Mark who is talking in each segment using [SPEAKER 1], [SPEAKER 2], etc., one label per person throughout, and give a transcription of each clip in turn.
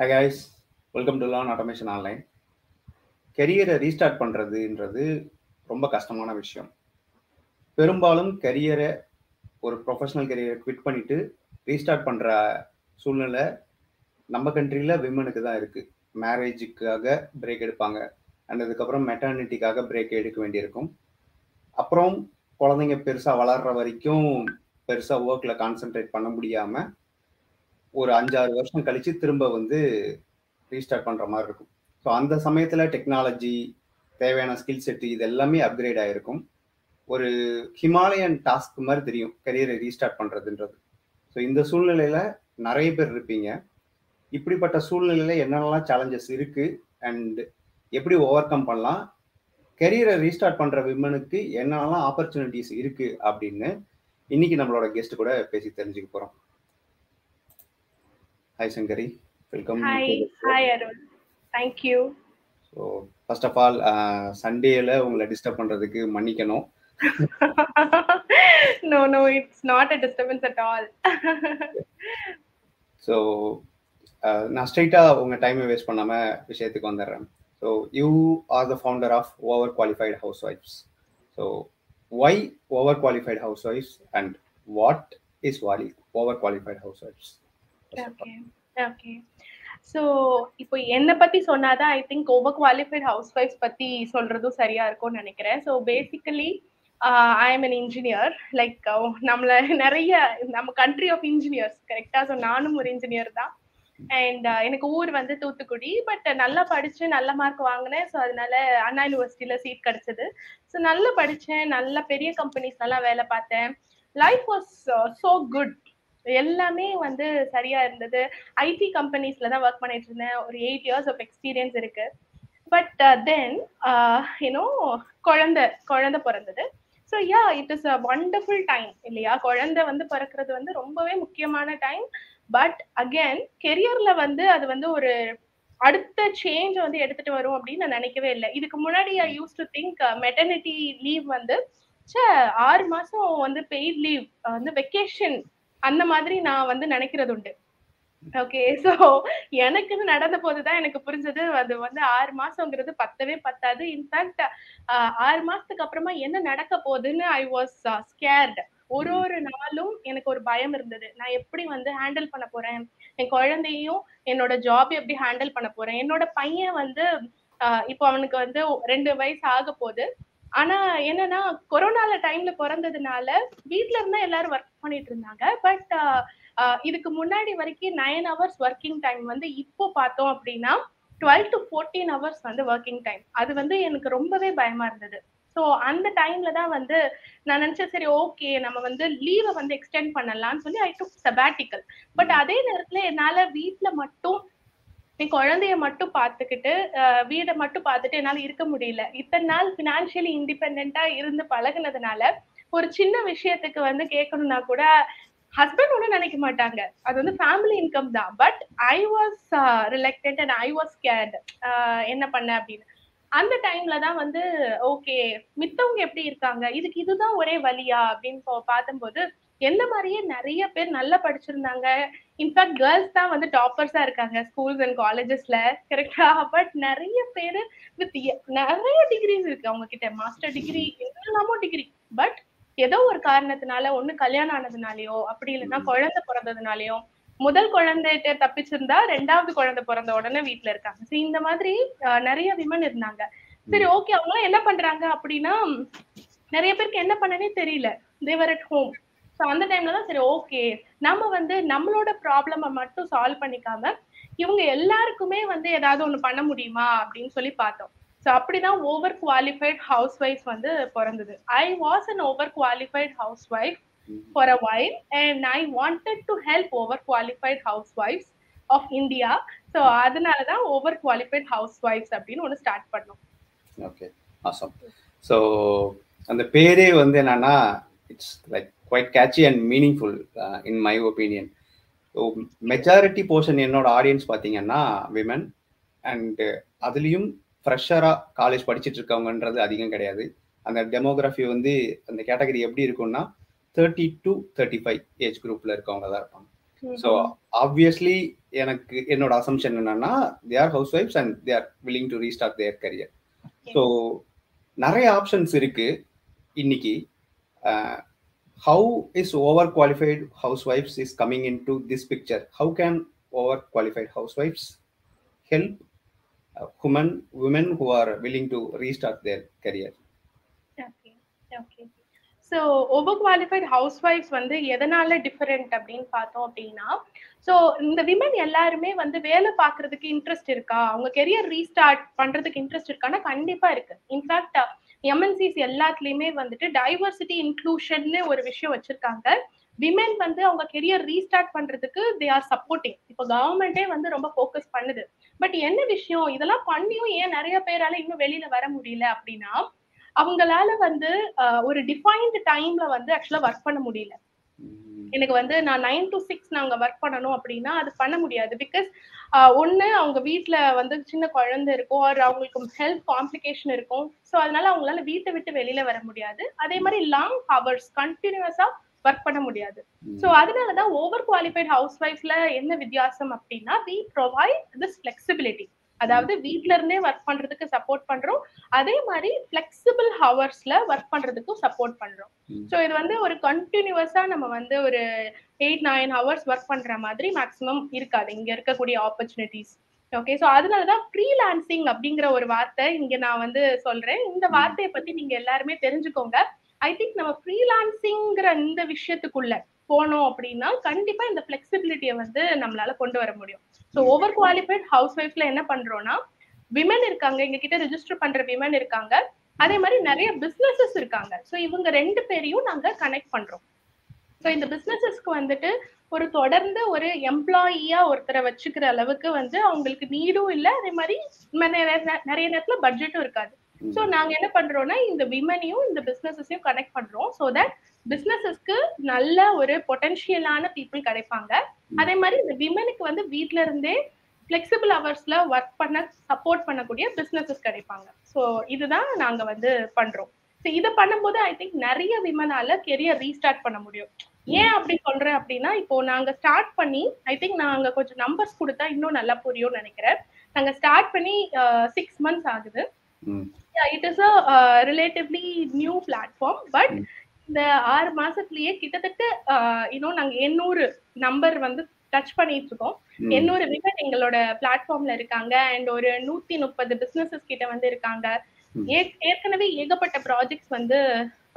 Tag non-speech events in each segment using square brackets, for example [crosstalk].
[SPEAKER 1] Hi guys welcome to lawn automation online கெரியரை restart பண்ணுறதுன்றது ரொம்ப கஷ்டமான விஷயம். பெரும்பாலும் கெரியரை ஒரு ப்ரொஃபஷனல் கெரியரை குவிட் பண்ணிவிட்டு ரீஸ்டார்ட் பண்ணுற சூழ்நிலை நம்ம கண்ட்ரியில் விமனுக்கு தான் இருக்குது மேரேஜுக்காக பிரேக் எடுப்பாங்க. அண்ட் அதுக்கப்புறம் மெட்டர்னிட்டிக்காக பிரேக் எடுக்க வேண்டியிருக்கும். அப்புறம் குழந்தைங்க பெருசாக வளர்ற வரைக்கும் பெருசாக ஒர்க்கில் கான்சென்ட்ரேட் பண்ண முடியாமல் ஒரு அஞ்சாறு வருஷம் கழித்து திரும்ப வந்து ரீஸ்டார்ட் பண்ணுற மாதிரி இருக்கும். ஸோ அந்த சமயத்தில் டெக்னாலஜி தேவையான ஸ்கில் செட்டு இது எல்லாமே அப்கிரேட் ஆகிருக்கும் ஒரு ஹிமாலயன் டாஸ்க் மாதிரி தெரியும் கரியரை ரீஸ்டார்ட் பண்ணுறதுன்றது ஸோ இந்த சூழ்நிலையில் நிறைய பேர் இருப்பீங்க. இப்படிப்பட்ட சூழ்நிலையில் என்னென்னலாம் சேலஞ்சஸ் இருக்குது அண்ட் எப்படி ஓவர் கம் பண்ணலாம் கெரியரை ரீஸ்டார்ட் பண்ணுற விமனுக்கு என்னென்னலாம் ஆப்பர்ச்சுனிட்டிஸ் இருக்குது அப்படின்னு இன்னைக்கு நம்மளோட கெஸ்ட் கூட பேசி தெரிஞ்சுக்க போகிறோம் hi Shankari welcome
[SPEAKER 2] hi hi Arun thank you
[SPEAKER 1] so first of all சண்டேல உங்களை டிஸ்டர்ப் பண்ணுறதுக்கு மன்னிக்கணும்
[SPEAKER 2] no no it's not a disturbance at all
[SPEAKER 1] so நான் ஸ்ட்ரைட்டாக உங்கள் டைமை வேஸ்ட் பண்ணாமல் விஷயத்துக்கு வந்துடுறேன் so you are the founder of over qualified house wives so why over qualified house wives and what is Vaali over qualified house wives
[SPEAKER 2] okay okay so இப்போ என்னை பத்தி சொன்னாதான் I think over qualified house wife பத்தி சொல்றதும் சரியா இருக்கும்னு நினைக்கிறேன். So basically I am an engineer like நம்மள நிறைய நம்ம கண்ட்ரி ஆஃப் இன்ஜினியர்ஸ் கரெக்டா ஸோ நானும் ஒரு இன்ஜினியர் தான். அண்ட் uh, எனக்கு ஊர் வந்து தூத்துக்குடி. பட் uh, நல்லா படிச்சு நல்ல மார்க் வாங்கினேன். ஸோ அதனால அண்ணா யூனிவர்சிட்டியில சீட் கிடைச்சது. ஸோ நல்லா படிச்சேன். நல்ல பெரிய கம்பெனிஸ்லலாம் வேலை பார்த்தேன். லைஃப் வாஸ் ஸோ குட் எல்லாமே வந்து சரியா இருந்தது. ஐடி கம்பெனிஸ்ல தான் ஒர்க் பண்ணிட்டு இருந்தேன் ஒரு எயிட் இயர்ஸ் ஆஃப் எக்ஸ்பீரியன்ஸ் இருக்கு. பட் தென் யூனோ குழந்தை குழந்தை பிறந்தது. So ya it is a wonderful time இல்லையா? குழந்தை வந்து பிறக்கிறது வந்து ரொம்பவே முக்கியமான டைம் பட் அகேன் கெரியர்ல வந்து அது வந்து ஒரு அடுத்த சேஞ்ச் வந்து எடுத்துட்டு வரும் அப்படின்னு நான் நினைக்கவே இல்லை. இதுக்கு முன்னாடி I used to think maternity leave வந்து ஆறு மாசம் வந்து பெய்ட் லீவ் வந்து வெக்கேஷன் அந்த மாதிரி நான் வந்து நினைக்கிறது உண்டு. ஓகே சோ எனக்குன்னு நடந்த போதுதான் எனக்கு புரிஞ்சது. அது வந்து ஆறு மாசங்கிறது பத்தவே பத்தாது. இன்ஃபேக்ட் ஆறு மாசத்துக்கு அப்புறமா என்ன நடக்க போகுதுன்னு ஐ வாஸ் ஸ்கேர்ட் ஒரு ஒரு நாளும் எனக்கு ஒரு பயம் இருந்தது. நான் எப்படி வந்து ஹேண்டில் பண்ண போறேன்? என் குழந்தையும் என்னோட ஜாப் எப்படி ஹேண்டில் பண்ண போறேன்? என்னோட பையன் வந்து இப்போ அவனுக்கு வந்து ரெண்டு வயசு ஆக போகுது ஆனா என்னன்னா கொரோனால டைம்ல பிறந்ததுனால வீட்ல இருந்தா எல்லாரும் ஒர்க் பண்ணிட்டு இருந்தாங்க. பட் இதுக்கு முன்னாடி வரைக்கும் நைன் ஹவர்ஸ் ஒர்க்கிங் டைம் வந்து இப்போ பார்த்தோம் அப்படின்னா டுவெல் டு ஃபோர்டீன் ஹவர்ஸ் வந்து ஒர்க்கிங் டைம் அது வந்து எனக்கு ரொம்பவே பயமா இருந்தது. ஸோ அந்த டைம்ல தான் வந்து நான் நினைச்சேன் சரி ஓகே நம்ம வந்து லீவை வந்து எக்ஸ்டெண்ட் பண்ணலாம்னு சொல்லி ஐ டுக் செபாட்டிக்கல் பட் அதே நேரத்துல என்னால வீட்டுல மட்டும் நீ குழந்தைய மட்டும் பார்த்துக்கிட்டு வீடை மட்டும் பார்த்துட்டு என்னால் இருக்க முடியல. இத்தனை நாள் ஃபினான்ஷியலி இண்டிபெண்டா இருந்து பழகுனதுனால ஒரு சின்ன விஷயத்துக்கு வந்து கேட்கணும்னா கூட ஹஸ்பண்ட் ஒன்றும் நினைக்க மாட்டாங்க. அது வந்து ஃபேமிலி இன்கம் தான். But I was reluctant and I was scared என்ன பண்ண அப்படின்னு. அந்த டைம்ல தான் வந்து ஓகே மித்தவங்க எப்படி இருக்காங்க? இதுக்கு இதுதான் ஒரே வழியா அப்படின்னு பார்த்தம்போது எந்த மாதிரியே நிறைய பேர் நல்லா படிச்சிருந்தாங்க. இன்ஃபேக்ட் கேர்ள்ஸ் தான் வந்து டாப்பர்ஸா இருக்காங்க ஸ்கூல்ஸ் அண்ட் காலேஜஸ்ல கரெக்டா பட் நிறைய பேர் வித் நிறைய டிகிரிஸ் இருக்கு அவங்க கிட்ட மாஸ்டர் டிகிரி என்னெல்லாமோ டிகிரி பட் ஏதோ ஒரு காரணத்தினால ஒண்ணு கல்யாணம் ஆனதுனாலயோ அப்படி இல்லைன்னா குழந்தை பிறந்ததுனாலயோ முதல் குழந்தைகிட்ட தப்பிச்சிருந்தா ரெண்டாவது குழந்தை பிறந்த உடனே வீட்டுல இருக்காங்க. சோ இந்த மாதிரி நிறைய விமன் இருந்தாங்க. சரி ஓகே அவங்க என்ன பண்றாங்க அப்படின்னா நிறைய பேருக்கு என்ன பண்ணனே தெரியல. தேவர் அட் ஹோம் ஸோ அந்த டைம்ல தான் சரி ஓகே நம்ம வந்து நம்மளோட ப்ராப்ளமை மட்டும் சால்வ் பண்ணிக்காம இவங்க எல்லாருக்குமே வந்து ஏதாவது ஒன்று பண்ண முடியுமா அப்படின்னு சொல்லி பார்த்தோம். ஸோ அப்படிதான் ஓவர் குவாலிஃபைட் ஹவுஸ் ஒய்ஃப் வந்து பிறந்தது. I was an over qualified house wife for a while and I wanted to help over qualified house wives of India so அதனால தான் ஓவர் குவாலிஃபைட் ஹவுஸ் ஒய்ஃப்ஸ் அப்படின்னு ஒன்று start பண்ணோம்.
[SPEAKER 1] Okay awesome so அந்த பேரே வந்து என்னன்னா it's like quite catchy and meaningful in my opinion so majority portion என்னோட ஆடியன்ஸ் பார்த்தீங்கன்னா விமன் அண்ட் அதுலேயும் ஃப்ரெஷராக காலேஜ் படிச்சுட்டு இருக்கவங்கன்றது அதிகம் கிடையாது. அந்த டெமோகிராஃபி வந்து அந்த கேட்டகரி எப்படி இருக்கும்னா thirty to thirty five age குரூப்ல இருக்கவங்க தான் இருப்பாங்க. ஸோ ஆப்வியஸ்லி எனக்கு என்னோட அசம்ஷன் என்னன்னா they are house wives and they are willing to restart their career so நிறைய ஆப்ஷன்ஸ் இருக்கு இன்னைக்கு. How is over qualified house coming is coming picture? How this picture how help over qualified women who help women women who are willing to restart their career
[SPEAKER 2] okay okay so over qualified house wives வந்து எதனால different அப்படின்னு பார்த்தோம் அப்படின்னா so இந்த women எல்லாருமே வந்து வேலை பார்க்கறதுக்கு இன்ட்ரெஸ்ட் இருக்கா? அவங்க கெரியர் ரீஸ்டார்ட் பண்றதுக்கு இன்ட்ரெஸ்ட் இருக்கான்னா கண்டிப்பா இருக்கு. இன்ஃபேக்ட் எம்என்சிஸ் எல்லாத்துலயுமே வந்துட்டு டைவர்சிட்டி இன்க்ளூஷன்னு ஒரு விஷயம் வச்சிருக்காங்க. விமென் வந்து அவங்க கெரியர் ரீஸ்டார்ட் பண்றதுக்கு தே ஆர் சப்போர்ட்டிங் இப்போ கவர்மெண்டே வந்து ரொம்ப ஃபோக்கஸ் பண்ணுது. பட் என்ன விஷயம்? இதெல்லாம் பண்ணியும் ஏன் நிறைய பேரால இன்னும் வெளியில வர முடியல அப்படின்னா அவங்களால வந்து ஒரு டிஃபைன்டு டைம்ல வந்து ஆக்சுவலா ஒர்க் பண்ண முடியல. எனக்கு வந்து நான் நைன் டு சிக்ஸ் நாங்க ஒர்க் பண்ணணும் அப்படின்னா அது பண்ண முடியாது. பிகாஸ் ஒண்ணு அவங்க வீட்டுல வந்து சின்ன குழந்தை இருக்கும். ஒரு அவங்களுக்கு ஹெல்த் காம்ப்ளிகேஷன் இருக்கும். ஸோ அதனால அவங்களால வீட்டை விட்டு வெளியில வர முடியாது. அதே மாதிரி லாங் ஹவர்ஸ் கண்டினியூஸா ஒர்க் பண்ண முடியாது. ஸோ அதனாலதான் ஓவர் குவாலிஃபைட் ஹவுஸ் ஒய்ஃப்ல என்ன வித்தியாசம் அப்படின்னா வி ப்ரொவைட் திஸ் ஃபிளெக்சிபிலிட்டி அதாவது வீட்ல இருந்தே ஒர்க் பண்றதுக்கு சப்போர்ட் பண்றோம். அதே மாதிரி பிளெக்சிபிள் ஹவர்ஸ்ல ஒர்க் பண்றதுக்கும் சப்போர்ட் பண்றோம். ஸோ இது வந்து ஒரு கண்டினியூஸா நம்ம வந்து ஒரு எயிட் நைன் ஹவர்ஸ் ஒர்க் பண்ற மாதிரி மேக்ஸிமம் இருக்காது. இங்க இருக்கக்கூடிய ஆப்பர்ச்சுனிட்டிஸ் ஓகே ஸோ அதனாலதான் ஃப்ரீலான்சிங் அப்படிங்கிற ஒரு வார்த்தை இங்க நான் வந்து சொல்றேன். இந்த வார்த்தையை பத்தி நீங்க எல்லாருமே தெரிஞ்சுக்கோங்க. ஐ திங்க் நம்ம ஃப்ரீலான்சிங்கிற இந்த விஷயத்துக்குள்ள போனோம் அப்படின்னா கண்டிப்பா இந்த பிளெக்சிபிலிட்டியை வந்து நம்மளால கொண்டு வர முடியும். ஸோ ஓவர் குவாலிஃபைட் ஹவுஸ் ஒய்ஃப்ல என்ன பண்றோம்னா விமன் இருக்காங்க எங்க கிட்ட ரிஜிஸ்டர் பண்ற விமன் இருக்காங்க. அதே மாதிரி நிறைய பிசினஸஸ் இருக்காங்க. ஸோ இவங்க ரெண்டு பேரையும் நாங்க கனெக்ட் பண்றோம். ஸோ இந்த பிசினஸஸ்க்கு வந்துட்டு ஒரு தொடர்ந்து ஒரு எம்ப்ளாயியா ஒருத்தரை வச்சுக்கிற அளவுக்கு வந்து அவங்களுக்கு நீடும் இல்லை. அதே மாதிரி நிறைய நேரத்துல பட்ஜெட்டும் இருக்காது. ஸோ நாங்க என்ன பண்றோம்னா இந்த விமனையும் இந்த பிசினஸஸையும் கனெக்ட் பண்றோம். ஸோ தட் பிசினஸஸ்க்கு நல்ல ஒரு பொட்டன்ஷியலான பீப்புள் கிடைப்பாங்க. அதே மாதிரி இந்த விமனுக்கு வந்து வீட்ல இருந்தே ஃபிளெக்சிபிள் ஹவர்ஸ்ல ஒர்க் பண்ண சப்போர்ட் பண்ணக்கூடிய பிசினஸஸ் கிடைப்பாங்க. ஸோ இதுதான் நாங்க வந்து பண்றோம். ஸோ இதை பண்ணும்போது ஐ திங்க் நிறைய விமனால கெரியர் ரீஸ்டார்ட் பண்ண முடியும். ஏன் அப்படி சொல்றேன் அப்படின்னா இப்போ நாங்க ஸ்டார்ட் பண்ணி ஐ திங்க் நாங்க கொஞ்சம் நம்பர்ஸ் கொடுத்தா இன்னும் நல்லா புரியும்னு நினைக்கிறேன். நாங்க ஸ்டார்ட் பண்ணி சிக்ஸ் மந்த்ஸ் ஆகுது. It is a relatively new platform but இந்த ஆறு மாசத்துலயே கிட்டத்தட்ட இன்னும் நாங்க எண்ணூறு நம்பர் வந்து டச் பண்ணிட்டு இருக்கோம் எண்ணூறு விமன் எங்களோட பிளாட்ஃபார்ம்ல இருக்காங்க. அண்ட் ஒரு நூத்தி முப்பது பிசினஸஸ் கிட்ட வந்து இருக்காங்க. ஏற்கனவே ஏகப்பட்ட ப்ராஜெக்ட்ஸ் வந்து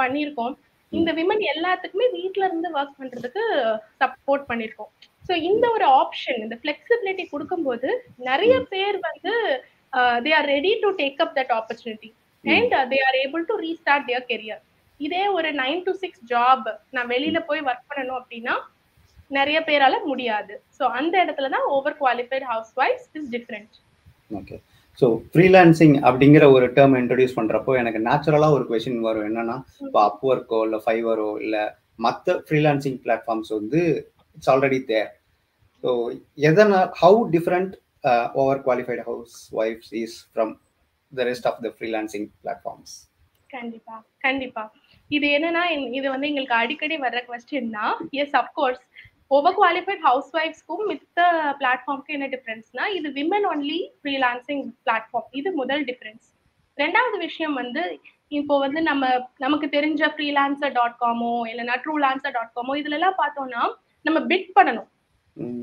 [SPEAKER 2] பண்ணியிருக்கோம். இந்த விமன் எல்லாத்துக்குமே வீட்ல இருந்து ஒர்க் பண்றதுக்கு சப்போர்ட் பண்ணிருக்கோம் ஸோ இந்த ஒரு ஆப்ஷன் இந்த ஃபிளெக்சிபிலிட்டி கொடுக்கும்போது நிறைய பேர் வந்து they are ready to take up that opportunity and they are able to restart their career இதே ஒரு நைன் டு சிக்ஸ் ஜாப் நான் வெளியில போய் ஒர்க் பண்ணணும் அப்படின்னா நிறைய பேரால முடியாது. ஸோ அந்த இடத்துல தான் over qualified house wives is different
[SPEAKER 1] okay so freelancing அப்படிங்கிற ஒரு டேர்ம் இன்ட்ரடியூஸ் பண்றப்போ எனக்கு நேச்சுரலா ஒரு கொஸ்டின் வரும். என்னன்னா இப்போ அப்ஒர்க்கோ இல்லை ஃபைவரோ இல்லை மற்ற ஃப்ரீலான்சிங் பிளாட்ஃபார்ம்ஸ் வந்து இட்ஸ் ஆல்ரெடி தேர் ஸோ எதனால் how different over qualified house wives is from the rest of the freelancing platforms
[SPEAKER 2] கண்டிப்பா கண்டிப்பா. இது என்னன்னா இது வந்து எங்களுக்கு அடிக்கடி வர்ற கொஸ்டின் தான் yes of course over qualified house ஒய்ஃப்ஸ்க்கும் மித்த பிளாட்ஃபார்ம்க்கு என்ன டிஃப்ரென்ஸ்னா இது விமன் ஒன்லி ஃப்ரீலான்சிங் பிளாட்ஃபார்ம் இது முதல் டிஃப்ரென்ஸ் ரெண்டாவது விஷயம் வந்து இப்போ வந்து நம்ம நமக்கு தெரிஞ்ச ஃப்ரீலான்சர் டாட் காமோ இல்லைன்னா ட்ரூலான்சர் டாட் காமோ இதுல எல்லாம் பார்த்தோம்னா நம்ம பிட் பண்ணணும்.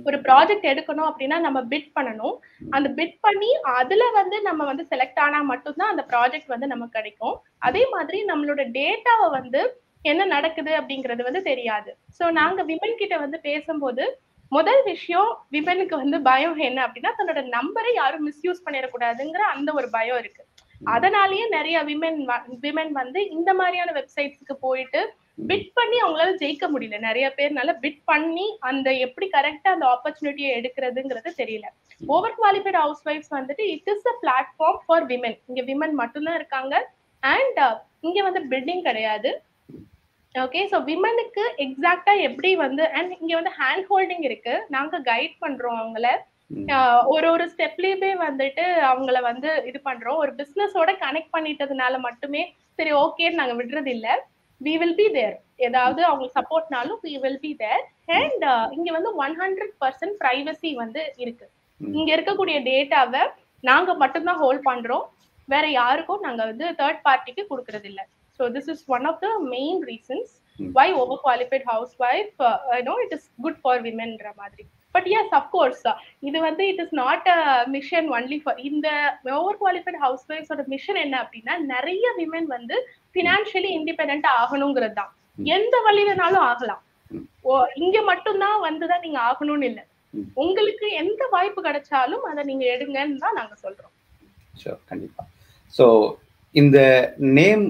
[SPEAKER 2] ஒரு ப்ராஜெக்ட் எடுக்கணும் அப்படின்னா நம்ம பிட் பண்ணணும். அந்த பிட் பண்ணி அதுல வந்து நம்ம வந்து செலக்ட் ஆனா மட்டும்தான் அந்த ப்ராஜெக்ட் வந்து நமக்கு கிடைக்கும். அதே மாதிரி நம்மளோட டேட்டாவை வந்து என்ன நடக்குது அப்படிங்கிறது வந்து தெரியாது. ஸோ நாங்க விமன் கிட்ட வந்து பேசும்போது முதல் விஷயம் விமனுக்கு வந்து பயம் என்ன அப்படின்னா தன்னோட நம்பரை யாரும் மிஸ்யூஸ் பண்ணிடக்கூடாதுங்கிற அந்த ஒரு பயம் இருக்கு. அதனாலயே நிறைய விமன் விமன் வந்து இந்த மாதிரியான வெப்சைட்ஸ்க்கு போயிட்டு பிட் பண்ணி அவங்களால ஜெயிக்க முடியல. நிறைய பேர்னால பிட் பண்ணி அந்த எப்படி கரெக்டா அந்த ஆப்பர்ச்சுனிட்டியை எடுக்கிறதுங்கிறது தெரியல. ஓவர் குவாலிஃபைட் ஹவுஸ் ஒய்ஃப்ஸ் வந்துட்டு it is a platform for women இங்க விமன் மட்டும்தான் இருக்காங்க. அண்ட் இங்க வந்து பில்டிங் கிடையாது. ஓகே ஸோ விமனுக்கு எக்ஸாக்டா எப்படி வந்து அண்ட் இங்க வந்து ஹேண்ட் ஹோல்டிங் இருக்கு. நாங்க கைட் பண்றோம் அவங்கள. ஒரு ஒரு ஸ்டெப்லயுமே வந்துட்டு அவங்கள வந்து இது பண்றோம். ஒரு பிசினஸோட கனெக்ட் பண்ணிட்டதுனால மட்டுமே சரி ஓகேன்னு நாங்க விடுறது இல்ல வி வில் பி தேர் ஏதாவது அவங்களுக்கு சப்போர்ட்னாலும் we will be there and இங்க வந்து ஒன் ஹண்ட்ரட் பர்சன்ட் ப்ரைவசி வந்து இருக்கு. இங்க இருக்கக்கூடிய டேட்டாவை நாங்க மட்டும்தான் ஹோல்ட் பண்றோம். வேற யாருக்கும் நாங்க வந்து தேர்ட் பார்ட்டிக்கு கொடுக்கறது இல்ல so this is one of the main reasons. Why over qualified house wife no it is good for விமென்ற மாதிரி. பட் எஸ் அஃப்கோர்ஸ் இது வந்து it is not a mission only for இந்த ஓவர் குவாலிஃபைட் ஹவுஸ் ஒய்ஃப்ஸோட mission என்ன அப்படின்னா நிறைய women வந்து financially independent ஆகணுங்கிறது தான். எந்த வழியிலனாலும் ஆகலாம். இங்க மட்டும்தான் வந்துதான் நீங்க ஆகணும்னு இல்ல. உங்களுக்கு எந்த வாய்ப்பு கிடைச்சாலும் அதை நீங்க எடுங்கன்னு தான் நாங்க சொல்றோம்.
[SPEAKER 1] கண்டிப்பா. ஸோ இந்த நேம்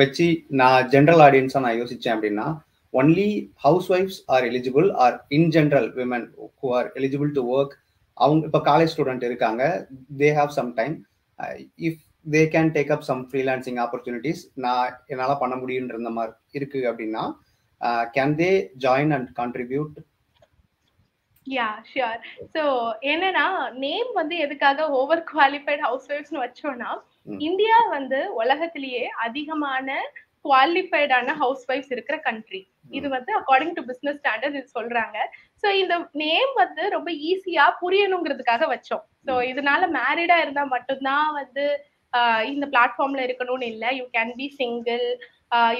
[SPEAKER 1] வச்சு நான் ஜென்ரல் ஆடியன்ஸாக நான் யோசிச்சேன் அப்படின்னா only house wives are eligible are in general women who are eligible to work அவங்க இப்போ காலேஜ் ஸ்டூடெண்ட் இருக்காங்க they have some time if they can take up some freelancing opportunities நான் என்னால் பண்ண முடியுன்ற மாதிரி இருக்கு அப்படின்னா can they join and contribute
[SPEAKER 2] ya sure so என்னன்னா நேம் வந்து எதுக்காக ஓவர் குவாலிஃபைட் ஹவுஸ் ஒய்ஃப்ஸ்னு வச்சோம்னா. இந்தியா வந்து உலகத்திலேயே அதிகமான குவாலிஃபைடான ஹவுஸ் ஒய்ஃப்ஸ் இருக்கிற கண்ட்ரி இது வந்து அக்கார்டிங் டு பிசினஸ் ஸ்டாண்டர்ட் இது சொல்றாங்க. ஸோ இந்த நேம் வந்து ரொம்ப ஈஸியா புரியணுங்கிறதுக்காக வச்சோம். ஸோ இதனால மேரிடா இருந்தா மட்டும்தான் வந்து இந்த பிளாட்ஃபார்ம்ல இருக்கணும்னு இல்லை. You can be single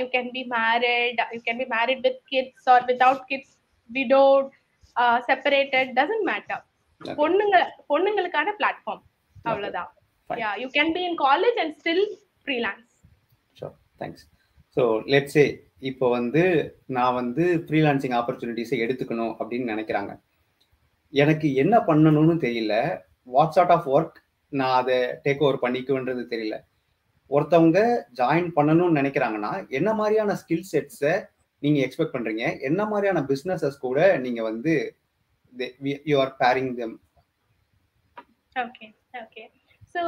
[SPEAKER 2] you can be married you can be married with kids or without kids widowed separated doesn't matter. பொண்ணுங்க பொண்ணுங்களுக்கான பிளாட்ஃபார்ம் அவ்வளவுதான். Ya can be in college and still freelance
[SPEAKER 1] thanks so let's say இப்போ வந்து நான் வந்து freelancing ஆப்பர்ச்சுனிட்டிஸை எடுத்துக்கணும் அப்படின்னு நினைக்கிறாங்க. எனக்கு என்ன பண்ணணும்னு தெரியல. வாட் சார்ட் ஆஃப் ஒர்க் நான் அதை டேக் ஓவர் பண்ணிக்குவேன்றது தெரியல. ஒருத்தவங்க ஜாயின் பண்ணணும்னு நினைக்கிறாங்கன்னா என்ன மாதிரியான ஸ்கில் செட்ஸை நீங்கள் எக்ஸ்பெக்ட் பண்ணுறீங்க என்ன மாதிரியான பிஸ்னஸஸ் கூட நீங்கள் வந்து you are pairing them
[SPEAKER 2] okay okay so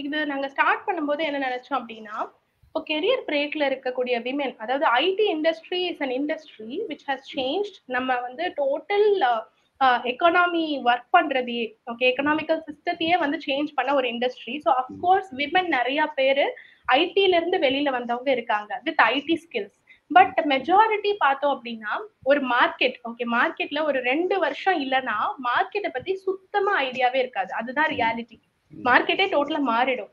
[SPEAKER 2] இது நாங்கள் ஸ்டார்ட் பண்ணும்போது என்ன நினச்சோம் அப்படின்னா இப்போ கெரியர் பிரேக்ல இருக்கக்கூடிய விமென் அதாவது IT industry is an industry which has change நம்ம வந்து டோட்டல் எக்கனாமி ஒர்க் பண்றதையே ஓகே எக்கனாமிக்கல் சிஸ்டத்தையே வந்து சேஞ்ச் பண்ண ஒரு இண்டஸ்ட்ரி ஸோ அஃப்கோர்ஸ் விமன் நிறைய பேர் ஐடில இருந்து வெளியில வந்தவங்க இருக்காங்க with IT skills but majority பார்த்தோம் அப்படின்னா ஒரு மார்க்கெட் ஓகே மார்க்கெட்ல ஒரு ரெண்டு வருஷம் இல்லைன்னா மார்க்கெட்டை பத்தி சுத்தமா ஐடியாவே இருக்காது. அதுதான் ரியாலிட்டி மார்க்கெட்டே டோட்டலா மாறிடும்.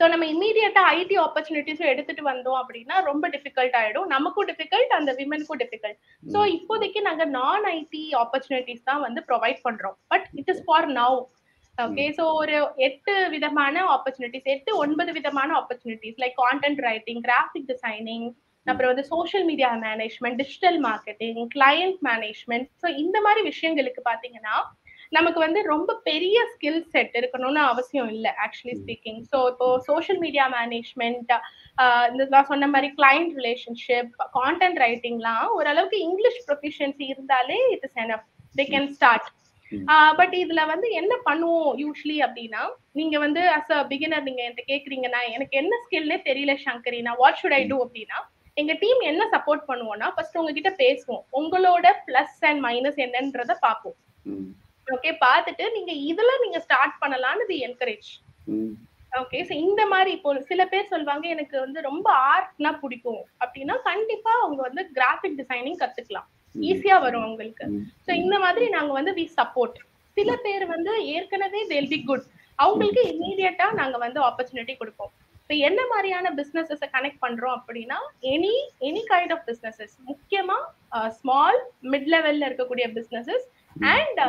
[SPEAKER 2] ஸோ நம்ம இம்மீடியட்டா ஐடி ஆப்பர்ச்சுனிட்டிஸும் எடுத்துட்டு வந்தோம் அப்படின்னா ரொம்ப டிஃபிகல்ட் ஆயிடும். நமக்கும் டிஃபிகல்ட் அந்த விமனுக்கும் டிஃபிகல்ட் ஸோ இப்போதைக்கு நாங்க நான் ஐடி ஆப்பர்ச்சுனிட்டிஸ் தான் வந்து ப்ரொவைட் பண்றோம். But it is for now okay so ஒரு எட்டு விதமான ஆப்பர்ச்சுனிட்டிஸ் எட்டு ஒன்பது விதமான opportunities like content writing graphic designing அப்புறம் வந்து social media management digital marketing client management so இந்த மாதிரி விஷயங்களுக்கு பார்த்தீங்கன்னா நமக்கு வந்து ரொம்ப பெரிய ஸ்கில் செட் இருக்கணும்னு அவசியம் இல்லை ஆக்சுவலி ஸ்பீக்கிங் ஸோ இப்போ சோஷியல் மீடியா மேனேஜ்மெண்ட் இந்த நான் சொன்ன மாதிரி கிளைண்ட் ரிலேஷன்ஷிப் கான்டென்ட் ரைட்டிங்லாம் ஓரளவுக்கு இங்கிலீஷ் ப்ரொஃபிஷியன்சி இருந்தாலே it is enough they can start but இதுல வந்து என்ன பண்ணுவோம் யூஸ்வலி அப்படின்னா நீங்க வந்து அஸ் அ பிகினர் நீங்க என்கிட்ட கேக்குறீங்கன்னா எனக்கு என்ன ஸ்கில்னே தெரியல சங்கரி நான் வாட் ஷுட் ஐ டூ அப்படின்னா எங்க டீம் என்ன சப்போர்ட் பண்ணுவோம்னா ஃபர்ஸ்ட் உங்ககிட்ட பேசுவோம். உங்களோட பிளஸ் அண்ட் மைனஸ் என்னன்றத பார்ப்போம். ஓகே பார்த்துட்டு நீங்க இதுல நீங்க ஸ்டார்ட் பண்ணலாம்னு தி என்கரேஜ் ஓகே ஸோ இந்த மாதிரி இப்போ சில பேர் சொல்லுவாங்க எனக்கு வந்து ரொம்ப ஆர்ட்னா பிடிக்கும். அப்படின்னா கண்டிப்பா அவங்க வந்து கிராஃபிக் டிசைனிங் கத்துக்கலாம். ஈஸியா வரும் அவங்களுக்கு. ஸோ இந்த மாதிரி நாங்க வந்து வி சப்போர்ட் சில பேர் வந்து ஏற்கனவே தேல் பி குட் அவங்களுக்கு இம்மீடியட்டா நாங்க வந்து ஆப்பர்ச்சுனிட்டி கொடுப்போம். இப்போ என்ன மாதிரியான பிசினஸஸ் கனெக்ட் பண்றோம் அப்படின்னா any any kind of businesses முக்கியமா ஸ்மால் மிட் லெவல்ல இருக்கக்கூடிய businesses and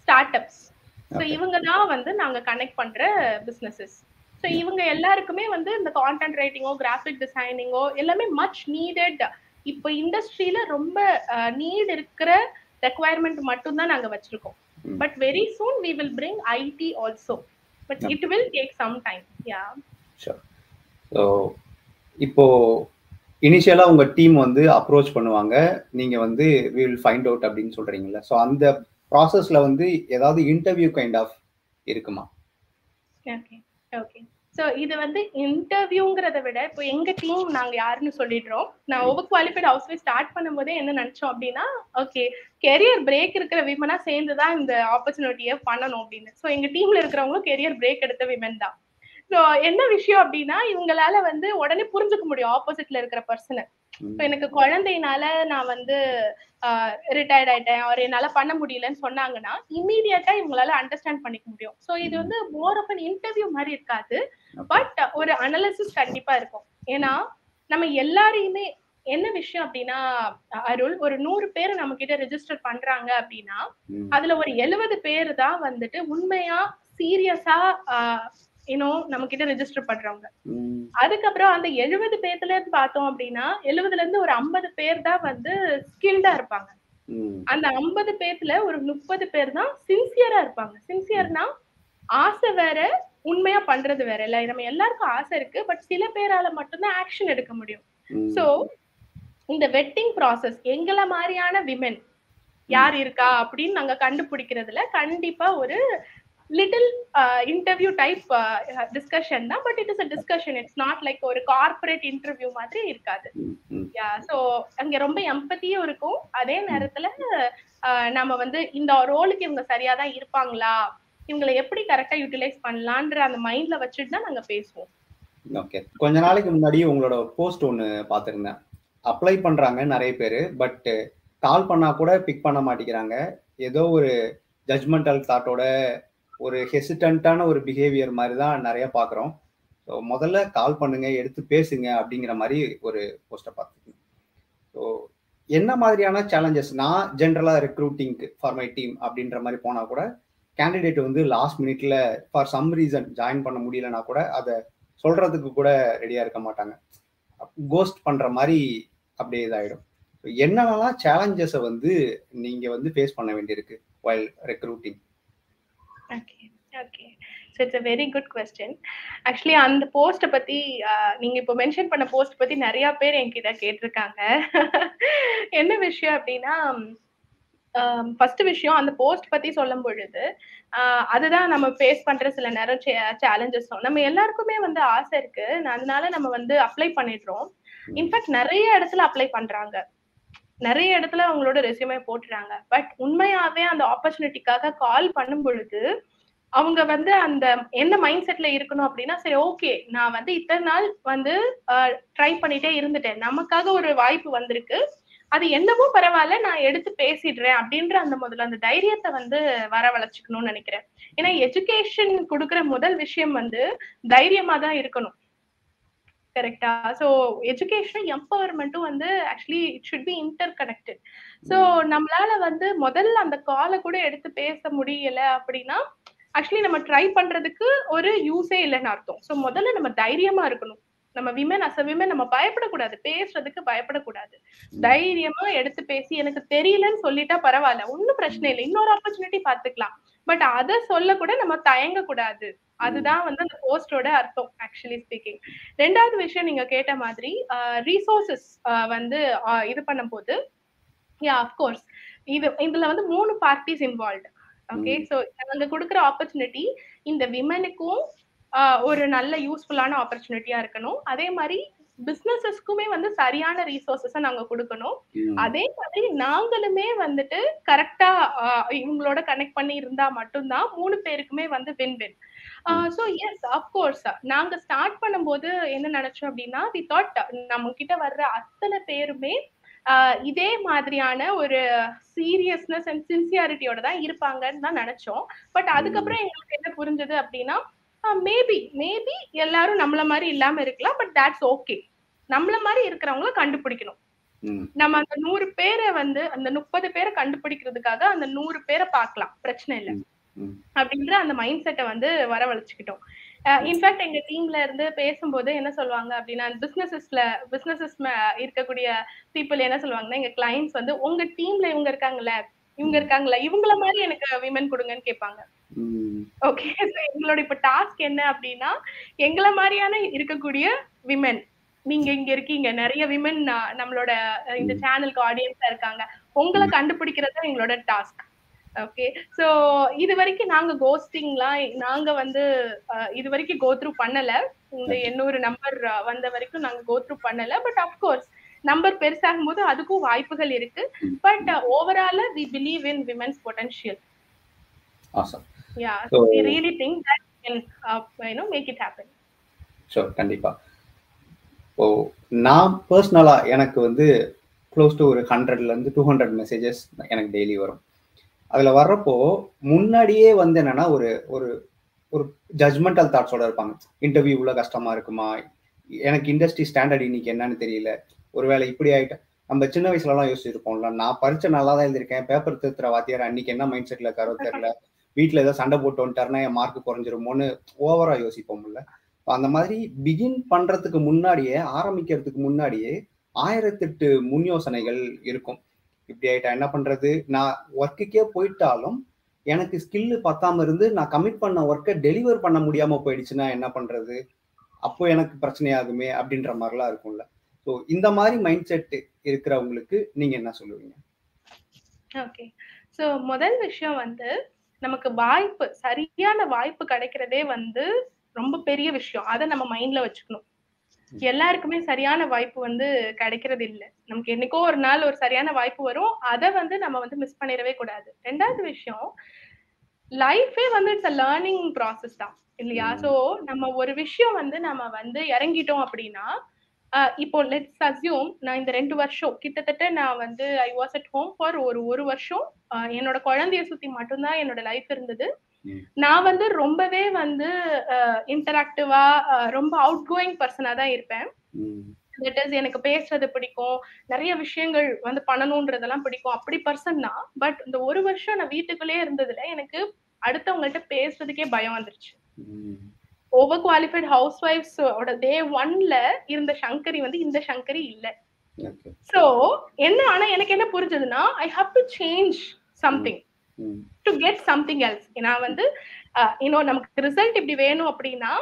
[SPEAKER 2] startups so இவங்க தான் வந்து நாங்க கனெக்ட் பண்ற பிசினஸஸ் ஸோ இவங்க எல்லாருக்குமே வந்து இந்த கான்டென்ட் ரைட்டிங்கோ கிராஃபிக் டிசைனிங்கோ எல்லாமே மச் நீடட் இப்போ இண்டஸ்ட்ரியில ரொம்ப நீட் இருக்கிற ரெக்குவயர்மெண்ட் மட்டும் தான் நாங்க வச்சிருக்கோம். But very soon we will bring IT also but it will take some time ya
[SPEAKER 1] so இப்போ இனிஷியலா உங்க டீம் வந்து அப்ரோச் பண்ணுவாங்க. நீங்க வந்து வி வில் ஃபைண்ட் அவுட் அப்படின்னு சொல்றீங்கல்ல. ஸோ அந்த ப்ராசஸ்ல வந்து ஏதாவது இன்டர்வியூ கைண்ட் ஆஃப் இருக்குமா?
[SPEAKER 2] ஓகே ஓகே ஸோ இது வந்து இன்டர்வியூங்கிறத விட இப்போ எங்க டீம் நாங்க யாருன்னு சொல்லிடுறோம். நான் over qualified house wife start பண்ணும்போதே என்ன நினைச்சோம் அப்படின்னா ஓகே கெரியர் பிரேக் இருக்கிற விமனா சேர்ந்து தான் இந்த ஆப்பர்ச்சுனிட்டியை பண்ணணும் அப்படின்னு. ஸோ எங்க டீம்ல இருக்கிறவங்களும் கெரியர் பிரேக் எடுத்த விமன் தான். ஸோ என்ன விஷயம் அப்படின்னா இவங்களால வந்து உடனே புரிஞ்சுக்க முடியும் ஆப்போசிட்ல இருக்கிற பர்சனை இப்போ எனக்கு குழந்தைனால நான் வந்து ரிட்டையர்ட் ஆயிட்டேன் அவர் என்னால பண்ண முடியலன்னு சொன்னாங்கன்னா இம்மீடியட்டா இவங்களால அண்டர்ஸ்டாண்ட் பண்ணிக்க முடியும். ஸோ இது வந்து மோர் ஆஃப் அன் இன்டர்வியூ மாதிரி இருக்காது. பட் ஒரு அனலிசிஸ் கண்டிப்பா இருக்கும். ஏன்னா நம்ம எல்லாரையுமே என்ன விஷயம் அப்படின்னா அருள் ஒரு நூறு பேர் நம்ம கிட்ட ரெஜிஸ்டர் பண்றாங்க அப்படின்னா அதுல ஒரு எழுபது பேர் தான் வந்துட்டு உண்மையா சீரியஸா இன்னும் நம்ம கிட்ட ரெஜிஸ்டர் பண்றவங்க அதுக்கப்புறம் அந்த எழுபது பேர்ல இருந்து பார்த்தோம் அப்படின்னா எழுபதுல இருந்து ஒரு ஐம்பது பேர் தான் வந்து ஸ்கில்டா இருப்பாங்க. அந்த ஐம்பது பேர்ல ஒரு முப்பது பேர் தான் சின்சியரா இருப்பாங்க. சின்சியர்னா ஆசை வேற உண்மையா பண்றது வேற. இல்ல நம்ம எல்லாருக்கும் ஆசை இருக்கு பட் சில பேரால மட்டும்தான் ஆக்ஷன் எடுக்க முடியும். சோ இந்த வெட்டிங் ப்ராசஸ் எங்களை மாதிரியான விமென் யார் இருக்கா அப்படின்னு நாங்க கண்டுபிடிக்கிறதுல கண்டிப்பா ஒரு லிட்டில் இன்டர்வியூ டைப் டிஸ்கஷன் தான். But it is a discussion it's not like ஒரு கார்பரேட் இன்டர்வியூ மாதிரி இருக்காது. யா ஸோ அங்க ரொம்ப எம்பத்தியும் இருக்கும். அதே நேரத்துல நம்ம வந்து இந்த ரோலுக்கு இவங்க சரியா தான் இருப்பாங்களா? இவங்களை எப்படி கரெக்டா யூட்டிலைஸ் பண்ணலான்ற அந்த மைண்ட்ல வச்சுட்டு தான் நாங்க பேசுவோம்.
[SPEAKER 1] ஓகே கொஞ்ச நாளைக்கு முன்னாடி உங்களோட போஸ்ட் ஒன்று பார்த்துருந்தேன். அப்ளை பண்றாங்க நிறைய பேர் பட் கால் பண்ணா கூட பிக் பண்ண மாட்டேங்கிறாங்க. ஏதோ ஒரு ஜட்மெண்டல் தாட்டோட ஒரு ஹெசிடண்டான ஒரு பிஹேவியர் மாதிரி தான் நிறைய பார்க்குறோம். ஸோ முதல்ல கால் பண்ணுங்க எடுத்து பேசுங்க அப்படிங்கிற மாதிரி ஒரு போஸ்ட்டை பார்த்துக்கோங்க ஸோ என்ன மாதிரியான சேலஞ்சஸ் நான் ஜென்ரலாக ரெக்ரூட்டிங்க்கு ஃபார் மை டீம் அப்படின்ற மாதிரி போனால் கூட கேண்டிடேட் வந்து லாஸ்ட் மினிட்ல ஃபார் சம் ரீசன் ஜாயின் பண்ண முடியலனா கூட அதை சொல்றதுக்கு கூட ரெடியாக இருக்க மாட்டாங்க. கோஸ்ட் பண்ணுற மாதிரி அப்படியே இதாகிடும் என்னென்னலாம் சேலஞ்சஸை வந்து நீங்கள் வந்து ஃபேஸ் பண்ண வேண்டியிருக்கு while recruiting
[SPEAKER 2] okay okay so it's a very good question actually அந்த போஸ்ட்டை பற்றி நீங்க இப்போ மென்ஷன் பண்ண போஸ்ட் பத்தி நிறைய பேர் என்கிட்ட கேட்டிருக்காங்க. என்ன விஷயம் அப்படின்னா ஃபர்ஸ்ட் விஷயம் அந்த போஸ்ட் பத்தி சொல்லும் பொழுது அதுதான் நம்ம ஃபேஸ் பண்ற சில நேரம் சேலஞ்சஸ் நம்ம எல்லாருக்குமே வந்து ஆசை இருக்கு. அதனால நம்ம வந்து அப்ளை பண்ணிடுறோம். இன்ஃபேக்ட் நிறைய இடத்துல அப்ளை பண்றாங்க. நிறைய இடத்துல அவங்களோட ரெசியூமே போட்டுறாங்க பட் உண்மையாவே அந்த ஆப்பர்ச்சுனிட்டிக்காக கால் பண்ணும் பொழுது அவங்க வந்து அந்த எந்த மைண்ட் செட்ல இருக்கணும் அப்படின்னா சரி ஓகே நான் வந்து இத்தனை நாள் வந்து ட்ரை பண்ணிட்டே இருந்துட்டேன். நமக்காக ஒரு வாய்ப்பு வந்திருக்கு. அது என்னவோ பரவாயில்ல நான் எடுத்து பேசிடுறேன் அப்படின்ற அந்த முதல்ல அந்த தைரியத்தை வந்து வரவழைச்சுக்கணும்னு நினைக்கிறேன். ஏன்னா எஜுகேஷன் கொடுக்குற முதல் விஷயம் வந்து தைரியமா தான் இருக்கணும். கரெக்டா ஸோ எஜுகேஷன் எம்பவர்மெண்ட்டும் வந்து actually it should be interconnected so நம்மளால வந்து முதல்ல அந்த காலை கூட எடுத்து பேச முடியல அப்படின்னா ஆக்சுவலி நம்ம ட்ரை பண்றதுக்கு ஒரு யூஸே இல்லைன்னு அர்த்தம். ஸோ முதல்ல நம்ம தைரியமா இருக்கணும். நம்ம விமன் அஸ் அ விமன் நம்ம பயப்படக்கூடாது. பேசுறதுக்கு பயப்படக்கூடாது. தைரியமா எடுத்து பேசி எனக்கு தெரியலன்னு சொல்லிட்டா பரவாயில்ல. ஒன்னும் பிரச்சனை இல்லை. இன்னொரு ஆப்பர்ச்சுனிட்டி பாத்துக்கலாம் பட் அதை சொல்ல கூட நம்ம தயங்க கூடாது. அதுதான் வந்து அந்த போஸ்டோட அர்த்தம் ஆக்சுவலி ஸ்பீக்கிங் ரெண்டாவது விஷயம் நீங்க கேட்ட மாதிரி ரீசோர்சஸ் வந்து இது பண்ணும்போது யா அஃப்கோர்ஸ் இது இதுல வந்து மூணு பார்ட்டிஸ் இன்வால்வ்டு ஓகே ஸோ அங்க கொடுக்குற ஆப்பர்ச்சுனிட்டி இந்த விமனுக்கும் ஒரு நல்ல யூஸ்ஃபுல்லான ஆப்பர்ச்சுனிட்டியா இருக்கணும். அதே மாதிரி பிசினஸஸ்க்குமே வந்து சரியான ரீசோர்சஸ நாங்க கொடுக்கணும். அதே மாதிரி நாங்களுமே வந்துட்டு கரெக்டா இவங்களோட கனெக்ட் பண்ணி இருந்தா மட்டும்தான் மூணு பேருக்குமே வந்து win win so yes of course நாங்க ஸ்டார்ட் பண்ணும்போது என்ன நினைச்சோம் அப்படின்னா வி தாட் நம்ம கிட்ட வர்ற அத்தனை பேருமே இதே மாதிரியான ஒரு சீரியஸ்னஸ் அண்ட் சின்சியாரிட்டியோட தான் இருப்பாங்கன்னு தான் நினைச்சோம். பட் அதுக்கப்புறம் எங்களுக்கு என்ன புரிஞ்சது அப்படின்னா மேபி மேபி எல்லாரும் நம்மள மாதிரி இல்லாம இருக்கலாம் பட் தட்ஸ் ஓகே நம்மள மாதிரி இருக்கிறவங்கள கண்டுபிடிக்கணும். நம்ம அந்த நூறு பேரை வந்து அந்த முப்பது பேரை கண்டுபிடிக்கிறதுக்காக அந்த நூறு பேரை பார்க்கலாம். பிரச்சனை இல்லை. அப்படின்ற அந்த மைண்ட் செட்டை வந்து வரவழைச்சுக்கிட்டோம். இன்ஃபேக்ட் எங்க டீம்ல இருந்து பேசும்போது என்ன சொல்லுவாங்க அப்படின்னா பிசினஸஸ்ல பிசினஸஸ் இருக்கக்கூடிய பீப்புள் என்ன சொல்லுவாங்கன்னா எங்க கிளைண்ட்ஸ் வந்து உங்க டீம்ல இவங்க இருக்காங்கல்ல இவங்க இருக்காங்களா இவங்கள மாதிரி எனக்கு விமன் கொடுங்கன்னு கேட்பாங்க. ஓகே எங்களோட இப்ப டாஸ்க் என்ன அப்படின்னா எங்களை மாதிரியான இருக்கக்கூடிய விமன் நீங்க இங்க இருக்கீங்க. நிறைய விமன் நம்மளோட இந்த சேனலுக்கு ஆடியன்ஸா இருக்காங்க. உங்களை கண்டுபிடிக்கிறது எங்களோட டாஸ்க் ஓகே சோ இது வரைக்கும் நாங்க கோஸ்டிங்லாம் நாங்க வந்து இது வரைக்கும் கோ த்ரூ பண்ணல. இந்த எண்ணூறு நம்பர் வந்த வரைக்கும் நாங்க கோ த்ரூ பண்ணல. பட் அப்கோர்ஸ் நம்பர் பெருசாகும் போது அதுக்கும் வாய்ப்புகள் இருக்கு. But overall we believe in women's potential think that we can, uh, you know, make it happen.
[SPEAKER 1] Sure கண்டிப்பா. ஓ நான் பர்சனலா எனக்கு வந்து க்ளோஸ் டு ஒரு ஹண்ட்ரட்ல இருந்து டூ ஹண்ட்ரட் மெசேஜஸ் எனக்கு டெய்லி வரும். அதுல வர்றப்போ முன்னாடியே வந்து என்னன்னா ஒரு ஒரு ஒரு ஜட்மெண்டல் தாட்ஸோட இருப்பாங்க. இன்டர்வியூ உள்ள கஷ்டமா இருக்குமா? எனக்கு இண்டஸ்ட்ரி ஸ்டாண்டர்ட் இன்னைக்கு என்னன்னு தெரியல. ஒருவேளை இப்படி ஆயிட்டேன் நம்ம சின்ன வயசுல எல்லாம் யோசிச்சிருப்போம்ல நான் படிச்ச நல்லா தான் எழுதிருக்கேன் பேப்பர் திருத்துற வாத்தியார் அன்னைக்கு என்ன மைண்ட் செட்ல இருக்காரோ தெரியல. வீட்டுல ஏதோ சண்டை போட்டு வந்துட்டாருன்னா என் மார்க் குறைஞ்சிருமோன்னு ஓவரா யோசிப்போம்ல. அந்த மாதிரி பிகின் பண்றதுக்கு முன்னாடியே ஆரம்பிக்கிறதுக்கு முன்னாடியே ஆயிரத்தெட்டு முன் யோசனைகள் இருக்கும். இப்படி ஆயிட்டா என்ன பண்றது? நான் ஒர்க்குக்கே போயிட்டாலும் எனக்கு ஸ்கில்லு பத்தாம இருந்து நான் கமிட் பண்ண ஒர்க்கை டெலிவர் பண்ண முடியாம போயிடுச்சுன்னா என்ன பண்றது? அப்போ எனக்கு பிரச்சனையாகுமே அப்படின்ற மாதிரிலாம் இருக்கும்ல. ஸோ இந்த மாதிரி மைண்ட் செட் இருக்கிறவங்களுக்கு நீங்க என்ன சொல்லுவீங்க?
[SPEAKER 2] ஓகே ஸோ முதல் விஷயம் வந்து நமக்கு வாய்ப்பு சரியான வாய்ப்பு கிடைக்கிறதே வந்து ரொம்ப பெரிய விஷயம். அதை நம்ம மைண்ட்ல வச்சுக்கணும். எல்லாருக்குமே சரியான வாய்ப்பு வந்து கிடைக்கிறது இல்லை. நமக்கு என்னைக்கோ ஒரு நாள் ஒரு சரியான வாய்ப்பு வரும். அதை வந்து நம்ம வந்து மிஸ் பண்ணிடவே கூடாது. ரெண்டாவது விஷயம் லைஃபே வந்து இட்ஸ் அ லேர்னிங் ப்ராசஸ் தான். இல்லையா? ஸோ நம்ம ஒரு விஷயம் வந்து நம்ம வந்து இறங்கிட்டோம் அப்படின்னா இப்போ லெட்ஸ் அசியூம் நான் இந்த ரெண்டு வருஷம் கிட்டத்தட்ட நான் வந்து I was at home for ஒரு ஒரு வருஷம். என்னோட குழந்தைய சுத்தி மட்டும்தான் என்னோட லைஃப் இருந்தது. நான் வந்து ரொம்பவே வந்து இன்டராக்டிவா ரொம்ப அவுட் கோயிங் பர்சனா தான் இருப்பேன். தட் இஸ் எனக்கு பேசுறது பிடிக்கும். நிறைய விஷயங்கள் வந்து பண்ணணும்ன்றதெல்லாம் பிடிக்கும். அப்படி பர்சன் தான் பட் இந்த ஒரு வருஷம் நான் வீட்டுக்குள்ளேயே இருந்ததுல எனக்கு அடுத்தவங்கள்ட்ட பேசுறதுக்கே பயம் வந்துருச்சு. ஓவர் குவாலிஃபைட் ஹவுஸ் ஒய்ஃப்ஸோட டே ஒன்ல இருந்த சங்கரி வந்து இந்த சங்கரி இல்ல. சோ என்ன ஆனா எனக்கு என்ன புரிஞ்சதுன்னா I have to change something to get something else நான் வந்து இன்னும் நமக்கு ரிசல்ட் இப்படி வேணும் அப்படின்னா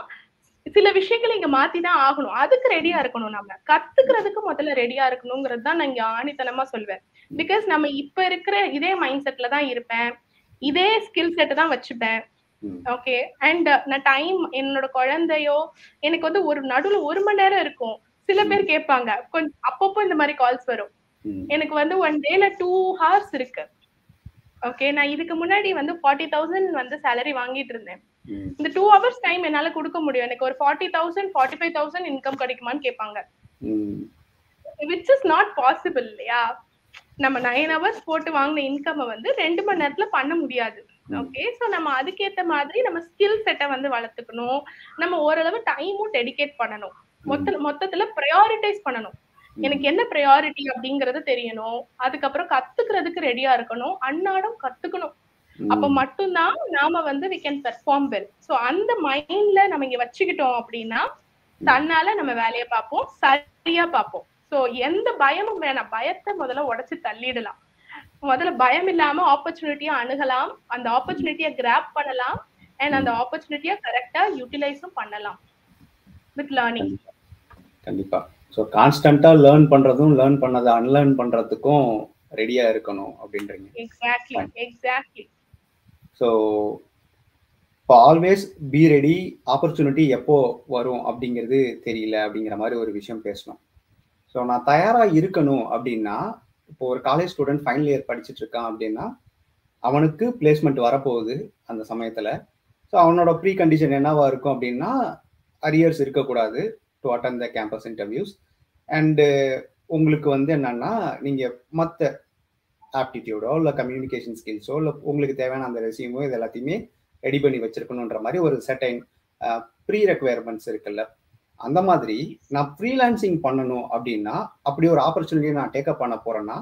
[SPEAKER 2] சில விஷயங்களை இங்க மாத்தி தான் ஆகணும். அதுக்கு ரெடியா இருக்கணும் நம்ம. கத்துக்கிறதுக்கு முதல்ல ரெடியா இருக்கணுங்கிறது தான் நான் இங்க ஆணித்தனமா சொல்வேன். பிகாஸ் நம்ம இப்ப இருக்கிற இதே மைண்ட் செட்ல தான் இருப்பேன். இதே ஸ்கில் செட் தான் வச்சுப்பேன். ஓகே அண்ட் நான் டைம் என்னோட குழந்தையோ எனக்கு வந்து ஒரு நடுவுல ஒரு மணி நேரம் இருக்கும். சில பேர் கேட்பாங்க. கொஞ்சம் அப்பப்போ இந்த மாதிரி கால்ஸ் வரும். எனக்கு வந்து ஒன் டேல டூ ஹவர்ஸ் இருக்கு. ஓகே நான் இதுக்கு முன்னாடி வந்து ஃபார்ட்டி தௌசண்ட் வந்து சேலரி வாங்கிட்டு இருந்தேன். இந்த டூ ஹவர்ஸ் டைம் என்னால கொடுக்க முடியும். எனக்கு ஒரு forty thousand forty five thousand income கிடைக்குமான்னு கேட்பாங்க. விச் இஸ் நாட் பாசிபிள் இல்லையா? நம்ம நைன் ஹவர்ஸ் போட்டு வாங்கின இன்கம் வந்து ரெண்டு மணி நேரத்துல பண்ண முடியாது. ஓகே ஸோ நம்ம அதுக்கேற்ற மாதிரி நம்ம ஸ்கில் செட்டை வந்து வளர்த்துக்கணும். நம்ம ஓரளவு டைமும் டெடிகேட் பண்ணணும். மொத்த மொத்தத்துல ப்ரையாரிட்டைஸ் பண்ணணும். எனக்கு என்ன ப்ரையாரிட்டி அப்படிங்கறது தெரியணும். அதுக்கப்புறம் கத்துக்கிறதுக்கு ரெடியா இருக்கணும். அன்னாடம் கத்துக்கணும். அப்ப மட்டும்தான் நாம வந்து we can perform well so அந்த மைண்ட்ல நம்ம இங்க வச்சுக்கிட்டோம் அப்படின்னா தன்னால நம்ம வேலையை பார்ப்போம். சரியா பார்ப்போம். ஸோ எந்த பயமும் வேணாம். பயத்தை முதல்ல உடச்சு தள்ளிடலாம். முதல்ல பயம் இல்லாம ஆப்பர்ச்சுனிட்டியா அணுகலாம். அந்த ஆப்பர்ச்சுனிட்டியை கிராப் பண்ணலாம். அண்ட் அந்த ஆப்பர்ச்சுனிட்டியை கரெக்டா யூட்டிலைஸும் பண்ணலாம். வித் லேர்னிங்
[SPEAKER 1] கண்டிப்பா. ஸோ கான்ஸ்டன்டா லேர்ன் பண்றதும் லேர்ன் பண்ணதை அன்லேர்ன் பண்றதுக்கும் ரெடியா இருக்கணும் அப்படின்றீங்க.
[SPEAKER 2] எக்ஸாக்ட்லி எக்ஸாக்ட்லி
[SPEAKER 1] ஸோ இப்போ ஆல்வேஸ் பி ரெடி ஆப்பர்ச்சுனிட்டி எப்போ வரும் அப்படிங்கிறது தெரியல அப்படிங்கிற மாதிரி ஒரு விஷயம் பேசணும். ஸோ நான் தயாராக இருக்கணும் அப்படின்னா இப்போ ஒரு காலேஜ் ஸ்டூடெண்ட் ஃபைனல் இயர் படிச்சுட்டு இருக்கான் அப்படின்னா அவனுக்கு பிளேஸ்மெண்ட் வரப்போகுது அந்த சமயத்தில். ஸோ அவனோட ப்ரீ கண்டிஷன் என்னவா இருக்கும் அப்படின்னா அரியர்ஸ் இருக்கக்கூடாது to attend the campus interviews and uh, உங்களுக்கு வந்து என்னன்னா நீங்கள் மற்ற ஆப்டிடியூடோ இல்லை கம்யூனிகேஷன் ஸ்கில்ஸோ இல்லை உங்களுக்கு தேவையான அந்த ரெசியூமோ இது எல்லாத்தையுமே ரெடி பண்ணி வச்சிருக்கணுன்ற மாதிரி ஒரு செட்டைன் ப்ரீ ரெக்குயர்மெண்ட்ஸ் இருக்குல்ல. அந்த மாதிரி நான் ஃப்ரீலான்சிங் பண்ணணும் அப்படின்னா அப்படி ஒரு ஆப்பர்ச்சுனிட்டி நான் டேக்கப் பண்ண போறேன்னா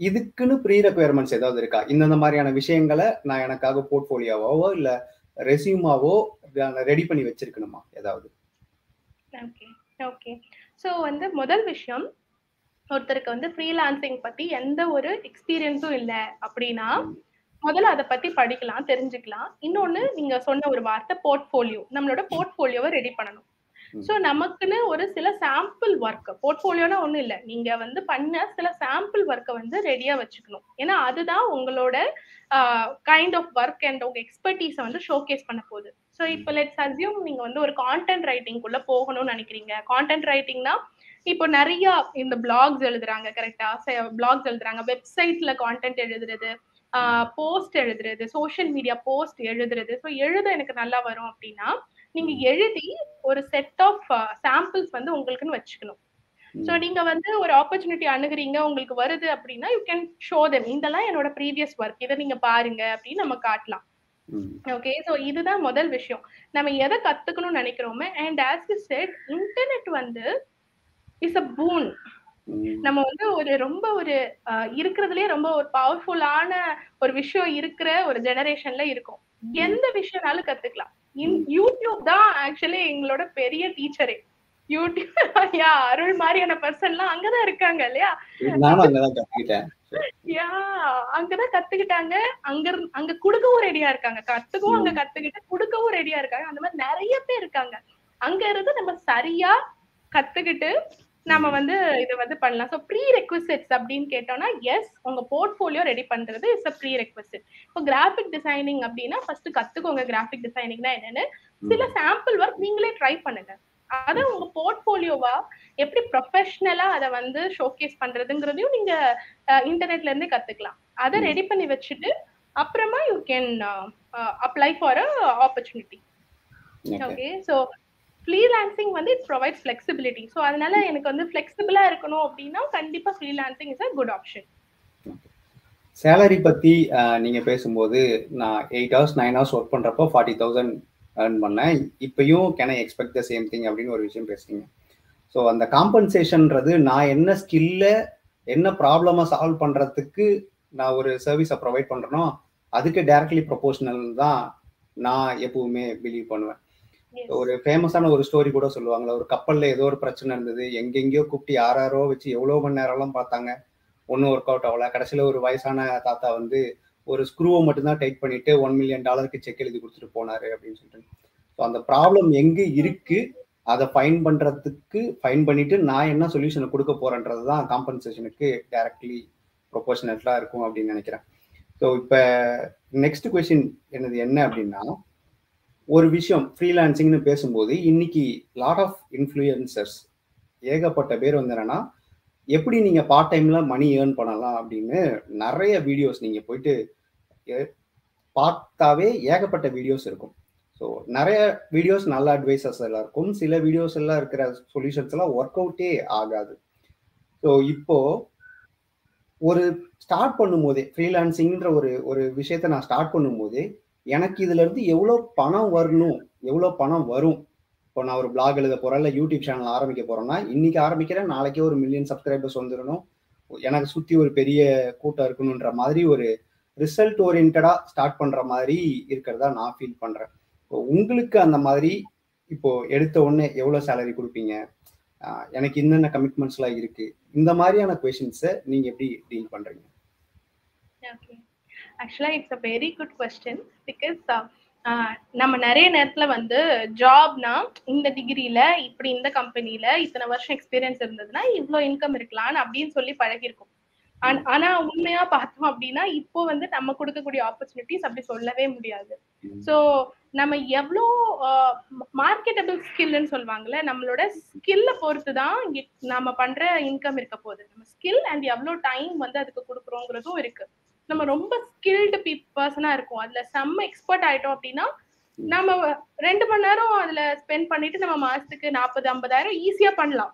[SPEAKER 1] இதுக்குன்னு ப்ரீ ரெக்குயர்மெண்ட்ஸ் ஏதாவது இருக்கா? இந்தந்த மாதிரியான விஷயங்களை நான் எனக்காக போர்ட்ஃபோலியோவோ இல்லை ரெசியூமாவோ ரெடி பண்ணி வச்சிருக்கணுமா? ஏதாவது.
[SPEAKER 2] ஓகே ஓகே ஸோ வந்து முதல் விஷயம் ஒருத்தருக்கு வந்து ஃப்ரீலான்சிங் பத்தி எந்த ஒரு எக்ஸ்பீரியன்ஸும் இல்லை அப்படின்னா முதல்ல அதை பத்தி படிக்கலாம் தெரிஞ்சுக்கலாம். இன்னொன்னு நீங்க சொன்ன ஒரு வார்த்தை போர்ட்ஃபோலியோ நம்மளோட போர்ட்ஃபோலியோவை ரெடி பண்ணணும். ஸோ நமக்குன்னு ஒரு சில சாம்பிள் ஒர்க் போர்ட்ஃபோலியோனா ஒன்றும் இல்லை. நீங்க வந்து பண்ண சில சாம்பிள் ஒர்க்கை வந்து ரெடியா வச்சுக்கணும். ஏன்னா அதுதான் உங்களோட கைண்ட் ஆஃப் ஒர்க் அண்ட் உங்கள் எக்ஸ்பர்டீஸை வந்து ஷோகேஸ் பண்ண போகுது. ஸோ இப்போ லெட்ஸ் அசியூம் நீங்க வந்து ஒரு கான்டென்ட் ரைட்டிங்குள்ள போகணும்னு நினைக்கிறீங்க. கான்டென்ட் ரைட்டிங்னா இப்போ நிறைய இந்த பிளாக்ஸ் எழுதுறாங்க கரெக்டா பிளாக்ஸ் எழுதுறாங்க. வெப்சைட்ல கான்டென்ட் எழுதுறது போஸ்ட் எழுதுறது சோஷியல் மீடியா போஸ்ட் எழுதுறது. ஸோ எழுத எனக்கு நல்லா வரும் அப்படின்னா நீங்க எழுதி ஒரு செட் ஆஃப் சாம்பிள்ஸ் வந்து உங்களுக்குன்னு வச்சுக்கணும். ஸோ நீங்க வந்து ஒரு ஆப்பர்ச்சுனிட்டி அணுகுறீங்க உங்களுக்கு வருது அப்படின்னா யூ கேன் ஷோ தெம் இதெல்லாம் என்னோட ப்ரீவியஸ் ஒர்க் இதை நீங்க பாருங்க அப்படின்னு நம்ம காட்டலாம். ஓகே ஸோ இதுதான் முதல் விஷயம். நம்ம எதை கத்துக்கணும்னு நினைக்கிறோமே and as you said internet வந்து இஸ் அ பூன் நம்ம வந்து ஒரு ரொம்ப ஒரு இருக்கிறதுலயே ரொம்ப ஒரு பவர்ஃபுல்லான ஒரு விஷயம் இருக்கிற ஒரு ஜெனரேஷன்ல இருக்கும். எந்த விஷயம்னாலும் கத்துக்கலாம். யூடியூப் தான் ஆக்சுவலி எங்களோட பெரிய டீச்சரே யூடியூப் [laughs] யா அருள் மாதிரியான பர்சன்லாம் அங்கதான் இருக்காங்க இல்லையா? யா அங்கதான் கத்துக்கிட்டாங்க. அங்க அங்க குடுக்கவும் ரெடியா இருக்காங்க. கத்துக்கவும் அங்க கத்துக்கிட்டு குடுக்கவும் ரெடியா இருக்காங்க. அந்த மாதிரி நிறைய பேர் இருக்காங்க. அங்க இருந்து நம்ம சரியா கத்துக்கிட்டு நம்ம வந்து இதை வந்து பண்ணலாம். ஸோ ப்ரீ ரெக்வசிட்ஸ் அப்படின்னு கேட்டோம்னா எஸ் உங்க போர்ட்ஃபோலியோ ரெடி பண்றது இஸ் அ ப்ரீ ரெக்வசிட் இப்போ கிராஃபிக் டிசைனிங் அப்படின்னா ஃபர்ஸ்ட் கத்துக்கோங்க. கிராஃபிக் டிசைனிங்னா என்னன்னு. சில சாம்பிள் ஒர்க் நீங்களே ட்ரை பண்ணுங்க. அதை உங்க போர்ட்ஃபோலியோவா எப்படி ப்ரொஃபஷனலா அதை வந்து ஷோகேஸ் பண்றதுங்கிறதையும் நீங்க இன்டர்நெட்ல இருந்தே கத்துக்கலாம். அதை ரெடி பண்ணி வச்சுட்டு அப்புறமா you can apply for a opportunity okay so freelancing வந்து இட் ப்ரொவைட் ஃபிளெக்சிபிலிட்டி ஸோ அதனால எனக்கு வந்து ஃபிளெக்சிபிளா இருக்கணும் அப்படின்னா கண்டிப்பா freelancing is a good option
[SPEAKER 1] salary பத்தி நீங்க பேசும்போது நான் eight hours nine hours work பண்றப்போ ஃபார்ட்டி தௌசண்ட் ஏர்ன் பண்ணேன். இப்பயும் can I expect the same thing அப்படின்னு ஒரு விஷயம் பேசுறீங்க. ஸோ அந்த காம்பன்சேஷன்ன்றது நான் என்ன ஸ்கில்ல என்ன ப்ராப்ளமை சால்வ் பண்றதுக்கு நான் ஒரு சர்வீஸை ப்ரொவைட் பண்றேனோ அதுக்கு டைரக்ட்லி ப்ரொபோஷனல் தான் நான் எப்பவுமே பிலீவ் பண்ணுவேன். ஒரு ஃபேமஸான ஒரு ஸ்டோரி கூட சொல்லுவாங்களே ஒரு கப்பல்ல ஏதோ ஒரு பிரச்சனை இருந்தது எங்கெங்கயோ கூப்பிட்டு யாராரோ வச்சு எவ்வளோ மணி நேரம்லாம் பார்த்தாங்க. ஒன்றும் ஒர்க் அவுட் ஆகல. கடைசியில் ஒரு வயசான தாத்தா வந்து ஒரு ஸ்க்ரூவை மட்டும்தான் டைட் பண்ணிட்டு ஒன் மில்லியன் டாலருக்கு செக் எழுதி கொடுத்துட்டு போனாரு அப்படின்னு சொல்லிட்டு. ஸோ அந்த ப்ராப்ளம் எங்க இருக்கு? அதை ஃபைன் பண்றதுக்கு ஃபைன் பண்ணிட்டு நான் என்ன சொல்யூஷனை கொடுக்க போறேன்றது தான் காம்பன்சேஷனுக்கு டைரக்ட்லி ப்ரொபோஷனட்லாம் இருக்கும் அப்படின்னு நினைக்கிறேன். ஸோ இப்போ நெக்ஸ்ட் கொஸ்டின் என்னது என்ன அப்படின்னா ஒரு விஷயம் ஃப்ரீலான்சிங்னு பேசும்போது இன்னைக்கு லாட் ஆஃப் இன்ஃப்ளூயன்சர்ஸ் ஏகப்பட்ட பேர் வந்து என்னன்னா எப்படி நீங்க பார்ட் டைம்ல மணி ஏர்ன் பண்ணலாம் அப்படின்னு நிறைய வீடியோஸ் நீங்க போயிட்டு பார்த்தாவே ஏகப்பட்ட வீடியோஸ் இருக்கும். ஸோ நிறைய வீடியோஸ் நல்ல அட்வைசஸ் எல்லாம் இருக்கும். சில வீடியோஸ் எல்லாம் இருக்கிற சொல்யூஷன்ஸ் எல்லாம் ஒர்க் அவுட்டே ஆகாது. ஸோ இப்போ ஒரு ஸ்டார்ட் பண்ணும்போதே ஃப்ரீலான்சிங்ன்ற ஒரு ஒரு விஷயத்த நான் ஸ்டார்ட் பண்ணும்போதே எனக்கு இதுல இருந்து எவ்வளோ பணம் வரணும் எவ்வளோ பணம் வரும் இப்போ நான் ஒரு பிளாக் எழுத போறேன் இல்லை யூடியூப் சேனல் ஆரம்பிக்க போறேன்னா இன்னைக்கு ஆரம்பிக்கிறேன் நாளைக்கே ஒரு மில்லியன் சப்ஸ்கிரைபர்ஸ் வந்துடணும். எனக்கு சுத்தி ஒரு பெரிய கூட்டம் இருக்கணுன்ற மாதிரி ஒரு ரிசல்ட் ஓரியன்டா ஸ்டார்ட் பண்ற மாதிரி இருக்கிறதா நான் ஃபீல் பண்றேன். இப்போ உங்களுக்கு அந்த மாதிரி இப்போ எடுத்த உடனே எவ்வளோ சேலரி கொடுப்பீங்க? எனக்கு என்னென்ன கமிட்மெண்ட்ஸ்லாம் இருக்கு? இந்த மாதிரியான கொஷின்ஸை நீங்க எப்படி டீல் பண்றீங்க?
[SPEAKER 2] ஆக்சுவலா it's a very good question because நம்ம நிறைய நேரத்துல வந்து ஜாப்னா இந்த டிகிரியில இப்படி இந்த கம்பெனில இத்தனை வருஷம் எக்ஸ்பீரியன்ஸ் இருந்ததுன்னா இவ்வளோ இன்கம் இருக்கலாம்னு அப்படின்னு சொல்லி பழகிருக்கும் ஆனா உண்மையா பார்த்தோம் அப்படின்னா இப்போ வந்து நம்ம கொடுக்கக்கூடிய ஆப்பர்ச்சுனிட்டிஸ் அப்படி சொல்லவே முடியாது. ஸோ நம்ம எவ்வளோ மார்க்கெட்டபிள் ஸ்கில்னு சொல்லுவாங்கல்ல நம்மளோட ஸ்கில்ல பொறுத்து தான் நம்ம பண்ற இன்கம் இருக்க போகுது. நம்ம ஸ்கில் அண்ட் எவ்வளோ டைம் வந்து அதுக்கு கொடுக்குறோங்கிறதும் இருக்கு. நம்ம ரொம்ப ஸ்கில்டு பீ பர்சனா இருக்கும். அதுல செம்ம எக்ஸ்பர்ட் ஆயிட்டோம் அப்படின்னா நம்ம ரெண்டு மணி நேரம் அதுல ஸ்பெண்ட் பண்ணிட்டு நம்ம மாசத்துக்கு நாற்பது ஐம்பதாயிரம் ஈஸியா பண்ணலாம்.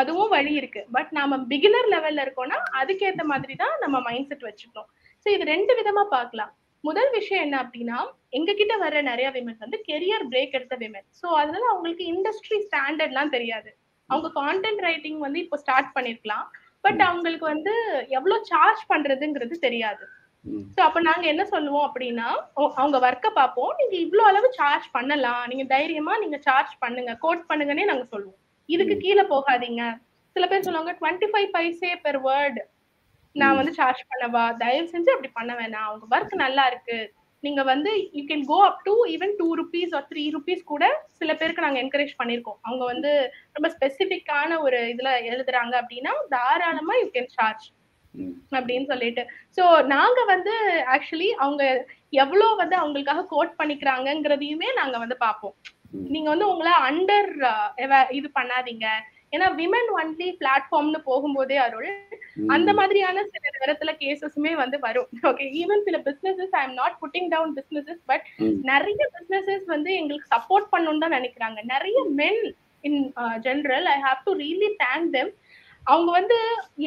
[SPEAKER 2] அதுவும் வழி இருக்கு. பட் நாம பிகினர் லெவல்ல இருக்கோம்னா அதுக்கேத்த மாதிரி தான் நம்ம மைண்ட் செட் வச்சுக்கணும். ஸோ இது ரெண்டு விதமா பார்க்கலாம். முதல் விஷயம் என்ன அப்படின்னா எங்க கிட்ட வர்ற நிறைய விமன் வந்து கெரியர் பிரேக் எடுத்த விமன் ஸோ அதனால அவங்களுக்கு இண்டஸ்ட்ரி ஸ்டாண்டர்ட்லாம் தெரியாது. அவங்க கான்டென்ட் ரைட்டிங் வந்து இப்போ ஸ்டார்ட் பண்ணிருக்கலாம். பட் அவங்களுக்கு வந்து எவ்வளவு சார்ஜ் பண்றதுங்கிறது தெரியாது. ஸோ அப்ப நாங்க என்ன சொல்லுவோம் அப்படின்னா அவங்க ஒர்க்கை பார்ப்போம். நீங்க இவ்வளவு அளவு சார்ஜ் பண்ணலாம். நீங்க தைரியமா நீங்க சார்ஜ் பண்ணுங்க. கோட் பண்ணுங்கன்னே நாங்க சொல்லுவோம். இதுக்கு கீழே போகாதீங்க. சில பேர் சொல்லுவாங்க twenty five paise per word நான் வந்து சார்ஜ் பண்ணவா? தயவு செஞ்சு அப்படி பண்ண வேணாம். உங்க ஒர்க் நல்லா இருக்கு. நீங்க வந்து you can go up to even two rupees or three rupees கூட சில பேருக்கு நாங்க என்கரேஜ் பண்ணிருக்கோம் அவங்க வந்து ரொம்ப ஸ்பெசிபிக்கான ஒரு இதுல எழுதுறாங்க அப்படின்னா தாராளமா யூ கேன் சார்ஜ் அப்படின்னு சொல்லிட்டு. சோ நாங்க வந்து ஆக்சுவலி அவங்க எவ்வளவு வந்து அவங்களுக்காக கோட் பண்ணிக்கிறாங்கிறதையுமே நாங்க வந்து பார்ப்போம். நீங்க வந்து உங்களை அண்டர் இது பண்ணாதீங்க. ஏன்னா விமன் ஒன்லி பிளாட்ஃபார்ம்னு போகும்போதே அருள் அந்த மாதிரியான சில நேரத்துல கேசஸுமே வந்து வரும். ஓகே ஈவன் சில businesses I am not putting down businesses but. நிறைய பிசினஸஸ் வந்து எங்களுக்கு சப்போர்ட் பண்ணணும்னு தான் நினைக்கிறாங்க. நிறைய men in general I have to really thank them அவங்க வந்து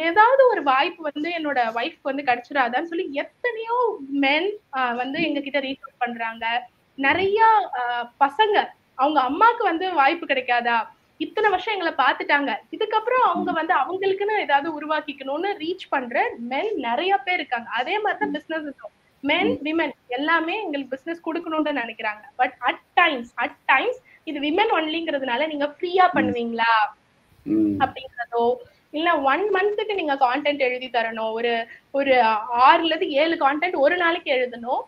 [SPEAKER 2] ஏதாவது ஒரு வாய்ப்பு வந்து என்னோட ஒய்ஃப்க்கு வந்து கிடைச்சிடாதான்னு சொல்லி எத்தனையோ மென் வந்து எங்க கிட்ட ரீச் அவுட் பண்றாங்க. நிறைய ஆஹ், பசங்க அவங்க அம்மாக்கு வந்து வாய்ப்பு கிடைக்காதா? இத்தனை வருஷம் எங்களை பார்த்துட்டாங்க. இதுக்கப்புறம் அவங்க வந்து அவங்களுக்குன்னு ஏதாவது உருவாக்கிக்கணும்னு ரீச் பண்ற மென் நிறைய பேர் இருக்காங்க. அதே மாதிரி தான் பிசினஸ் மென் விமன் எல்லாமே எங்களுக்கு பிசினஸ் கொடுக்கணும்னு நினைக்கிறாங்க. But at times at times இது விமன் ஒன்லிங்கிறதுனால நீங்க ஃப்ரீயா பண்ணுவீங்களா. அப்படிங்கிறதோ இல்ல ஒன் மந்த்துக்கு நீங்க கான்டென்ட் எழுதி தரணும். ஒரு ஒரு ஆறுல இருந்து ஏழு கான்டென்ட் ஒரு நாளைக்கு எழுதணும்.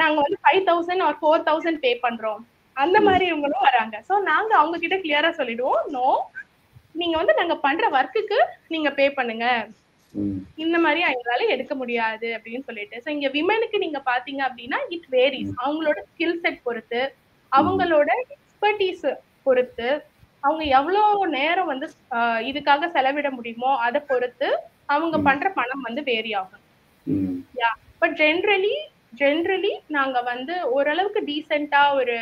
[SPEAKER 2] நாங்க வந்து five thousand or four thousand pay பண்றோம். அந்த மாதிரி இவங்களும் வராங்க. சோ நாங்க அவங்க கிட்ட கிளியரா சொல்லிடுவோம். நோ நீங்க வந்து நாங்க பண்ற ஒர்க்குக்கு நீங்க பே பண்ணுங்க. இந்த மாதிரி எங்களால எடுக்க முடியாது அப்படின்னு சொல்லிட்டு. சோ இங்க விமனுக்கு நீங்க பாத்தீங்க அப்படின்னா இட் வேரிஸ் அவங்களோட ஸ்கில் செட் பொறுத்து அவங்களோட எக்ஸ்பர்டீஸ் பொறுத்து அவங்க எவ்வளவு நேரம் வந்து இதுக்காக செலவிட முடியுமோ அதை பொறுத்து அவங்க. பண்ற பணம் வந்து வேரி ஆகும்.
[SPEAKER 1] ம்.
[SPEAKER 2] பட் ஜென்ரலி ஜென்ரலி நாங்க வந்து ஓரளவுக்கு டீசெண்டா ஒரு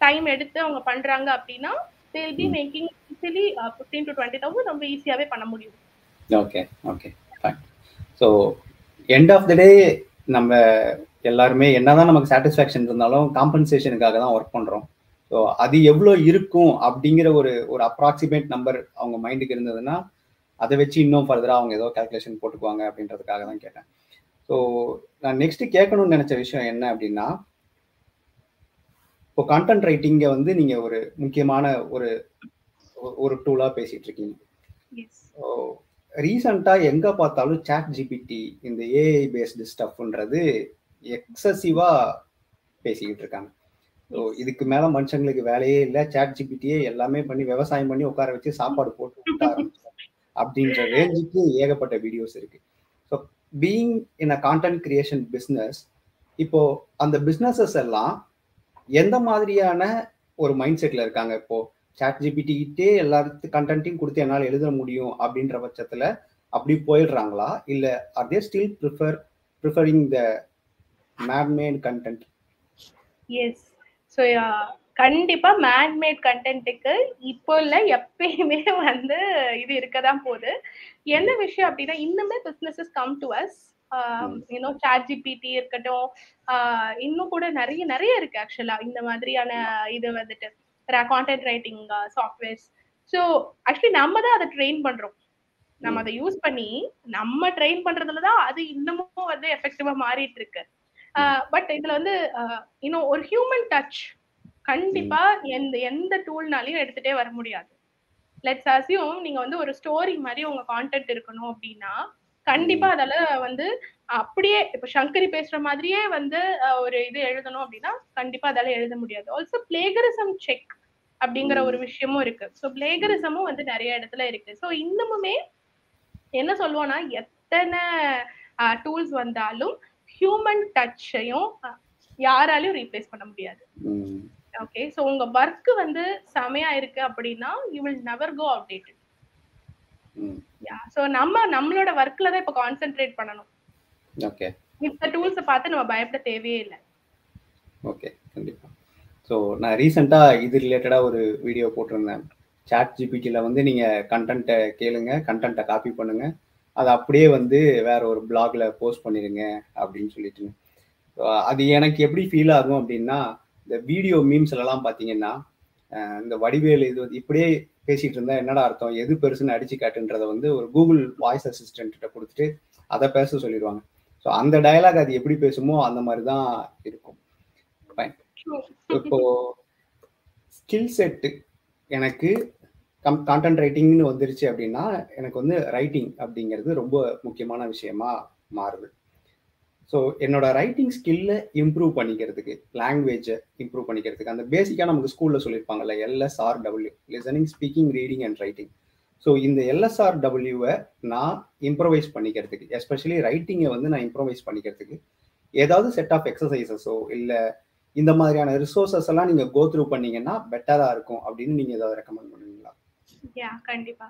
[SPEAKER 2] டைம் எடுத்து அவங்க பண்றாங்க அப்படின்னா they'll be. Making easily fifteen to twenty thousand ரொம்ப ஈஸியாவே பண்ண முடியும்.
[SPEAKER 1] Okay okay fine so end of the day நம்ம எல்லாருமே என்னதான் நமக்கு சாட்டிஸ்ஃபேக்ஷன் இருந்தாலும் காம்பன்சேஷனுக்காக தான் ஒர்க் பண்றோம். ஸோ அது எவ்வளோ இருக்கும் அப்படிங்கிற ஒரு ஒரு அப்ராக்சிமேட் நம்பர் அவங்க மைண்டுக்கு இருந்ததுன்னா அதை வச்சு இன்னும் ஃபர்தராக அவங்க ஏதோ கால்குலேஷன் போட்டுக்குவாங்க அப்படின்றதுக்காக தான் கேட்டேன். ஸோ நான் நெக்ஸ்ட் கேட்கணும்னு நினைச்ச விஷயம் என்ன அப்படின்னா இப்போ கான்டென்ட் ரைட்டிங்கை வந்து நீங்க ஒரு முக்கியமான ஒரு ஒரு டூலா பேசிட்டு இருக்கீங்க ரீசண்டா எங்க பார்த்தாலும் சாட் ஜிபிடி இந்த ஏஐ பேஸ்டு ஸ்டஃப்ன்றது எக்ஸசிவா பேசிக்கிட்டு இருக்காங்க ஸோ இதுக்கு மேல மனுஷங்களுக்கு வேலையே இல்லை. சாட் ஜிபிடியே எல்லாமே பண்ணி விவசாயம் பண்ணி உட்கார வச்சு சாப்பாடு போட்டு அப்படின்ற ரேஞ்சுக்கு ஏகப்பட்ட வீடியோஸ் இருக்கு. So being in a content creation business இப்போ அந்த பிஸ்னஸஸ் எல்லாம் எந்த மாதிரியான ஒரு மைண்ட் செட்ல இருக்காங்க இப்போ? சாட் ஜிபிடிக்கிட்டே எல்லாத்துக்கும் கண்டென்ட்டையும் கொடுத்து என்னால் எழுத முடியும் அப்படின்ற பட்சத்துல அப்படி போயிடுறாங்களா? இல்லை or they still prefer preferring the manmade content
[SPEAKER 2] yes so கண்டிப்பா மேன்மேட் கண்டென்ட்டுக்கு இப்போ இல்ல எப்பயுமே வந்து இது இருக்கதான் போகுது. என்ன விஷயம் அப்படின்னா இன்னுமே பிசினஸஸ் கம் டு அஸ் இன்னும் சாட் ஜிபிடி இருக்கட்டும் இன்னும் கூட நிறைய நிறைய இருக்கு ஆக்சுவலா இந்த மாதிரியான இது வந்துட்டு content writing softwares so actually நம்ம தான் அதை ட்ரெயின் பண்றோம். நம்ம அதை யூஸ் பண்ணி நம்ம ட்ரெயின் பண்றதுல தான் அது இன்னமும் வந்து எஃபெக்டிவா மாறிட்டு இருக்கு. பட் இதுல வந்து இன்னும் ஒரு ஹியூமன் டச் கண்டிப்பா எந்த எந்த டூல்னாலையும் எடுத்துட்டே வர முடியாது. லெட்ஸ் அசியூம் நீங்க வந்து ஒரு ஸ்டோரி மாதிரி உங்க கான்டென்ட் இருக்கணும் அப்படின்னா கண்டிப்பா அதால வந்து அப்படியே இப்ப சங்கரி பேசுற மாதிரியே வந்து ஒரு இது எழுதணும் அப்படின்னா கண்டிப்பா அதால எழுத முடியாது. ஆல்சோ பிளேகரிசம் செக் அப்படிங்கிற ஒரு விஷயமும் இருக்கு. ஸோ பிளேகரிசமும் வந்து நிறைய இடத்துல இருக்கு. ஸோ இன்னமுமே என்ன சொல்லுவோம்னா எத்தனை டூல்ஸ் வந்தாலும் ஹியூமன் டச்சையும் யாராலையும் ரீப்ளேஸ் பண்ண முடியாது. ஓகே ஸோ உங்க ஒர்க் வந்து செமையா இருக்கு அப்படின்னா you will never go updated yeah so நம்ம நம்மளோட ஒர்க்ல தான் இப்போ கான்சென்ட்ரேட் பண்ணணும்.
[SPEAKER 1] ஓகே
[SPEAKER 2] இந்த டூல்ஸை பார்த்து நம்ம பயப்பட தேவையே இல்லை.
[SPEAKER 1] ஓகே கண்டிப்பா. ஸோ நான் ரீசெண்டாக இது ரிலேட்டடாக ஒரு வீடியோ போட்டிருந்தேன். சாட் ஜிபிடியில் வந்து நீங்கள் கண்டென்ட்டை கேளுங்க கண்டென்ட்டை காப்பி பண்ணுங்க. அதை அப்படியே வந்து வேற ஒரு பிளாக்ல போஸ்ட் பண்ணிடுங்க அப்படின்னு சொல்லிட்டு அது எனக்கு எப்படி ஃபீல் ஆகும் அப்படின்னா இந்த வீடியோ மீம்ஸ்லலாம் பார்த்தீங்கன்னா இந்த வடிவேல் இது இப்படியே பேசிட்டு இருந்தா என்னடா அர்த்தம்? எது பெருசுன்னு அடிச்சு காட்டுன்றத வந்து ஒரு கூகுள் வாய்ஸ் அசிஸ்டன்ட் கொடுத்துட்டு அதை பேச சொல்லிடுவாங்க. ஸோ அந்த டயலாக் அது எப்படி பேசுமோ அந்த மாதிரி தான் இருக்கும் இப்போ ஸ்கில் செட்டு எனக்கு கம் கான்டென்ட் ரைட்டிங்னு வந்துருச்சு அப்படின்னா எனக்கு வந்து ரைட்டிங் அப்படிங்கிறது ரொம்ப முக்கியமான விஷயமா மாறுது. ஸோ என்னோட ரைட்டிங் ஸ்கில்லை இம்ப்ரூவ் பண்ணிக்கிறதுக்கு லாங்குவேஜை இம்ப்ரூவ் பண்ணிக்கிறதுக்கு அந்த பேசிக்காக நமக்கு ஸ்கூலில் சொல்லியிருப்பாங்கல்ல LSR W listening speaking reading and writing so இந்த எல்எஸ்ஆர் டபிள்யூவை நான் இம்ப்ரவைஸ் பண்ணிக்கிறதுக்கு எஸ்பெஷலி ரைட்டிங்கை வந்து நான் இம்ப்ரவைஸ் பண்ணிக்கிறதுக்கு ஏதாவது செட் ஆஃப் எக்ஸசைசஸோ இல்லை இந்த மாதிரியான ரிசோர்ஸஸ் எல்லாம் நீங்கள் கோ த்ரூ பண்ணீங்கன்னா பெட்டராக இருக்கும் அப்படின்னு நீங்கள் ஏதாவது ரெக்கமெண்ட் பண்ணுங்க
[SPEAKER 2] யா கண்டிப்பா.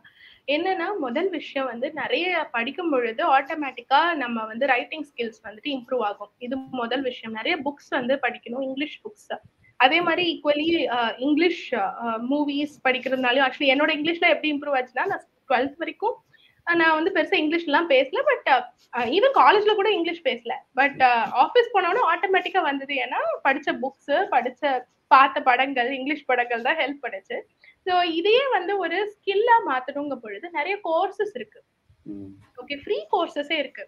[SPEAKER 2] என்னன்னா முதல் விஷயம் வந்து நிறைய படிக்கும் பொழுது ஆட்டோமேட்டிக்கா நம்ம வந்து ரைட்டிங் ஸ்கில்ஸ் வந்துட்டு இம்ப்ரூவ் ஆகும். இது முதல் விஷயம். நிறைய புக்ஸ் வந்து படிக்கணும் இங்கிலீஷ் புக்ஸ் அதே மாதிரி ஈக்குவலி இங்கிலீஷ் மூவிஸ் படிக்கிறதுனாலும் ஆக்சுவலி என்னோட இங்கிலீஷ்ல எப்படி இம்ப்ரூவ் ஆச்சுன்னா நான் டுவெல்த் வரைக்கும் நான் வந்து பெருசா இங்கிலீஷ் எல்லாம் பேசல பட் ஈவன் காலேஜ்ல கூட இங்கிலீஷ் பேசல. பட் ஆஃபீஸ் போனோட ஆட்டோமேட்டிக்கா வந்தது ஏன்னா படிச்ச புக்ஸ் படிச்ச பார்த்த படங்கள் இங்கிலீஷ் படங்கள் தான் ஹெல்ப் பண்ணுச்சு. ஸோ இதையே வந்து ஒரு ஸ்கில்லா மாத்தணுங்க பொழுது நிறைய கோர்சஸ் இருக்கு. ஓகே ஃப்ரீ கோர்சஸே இருக்கு.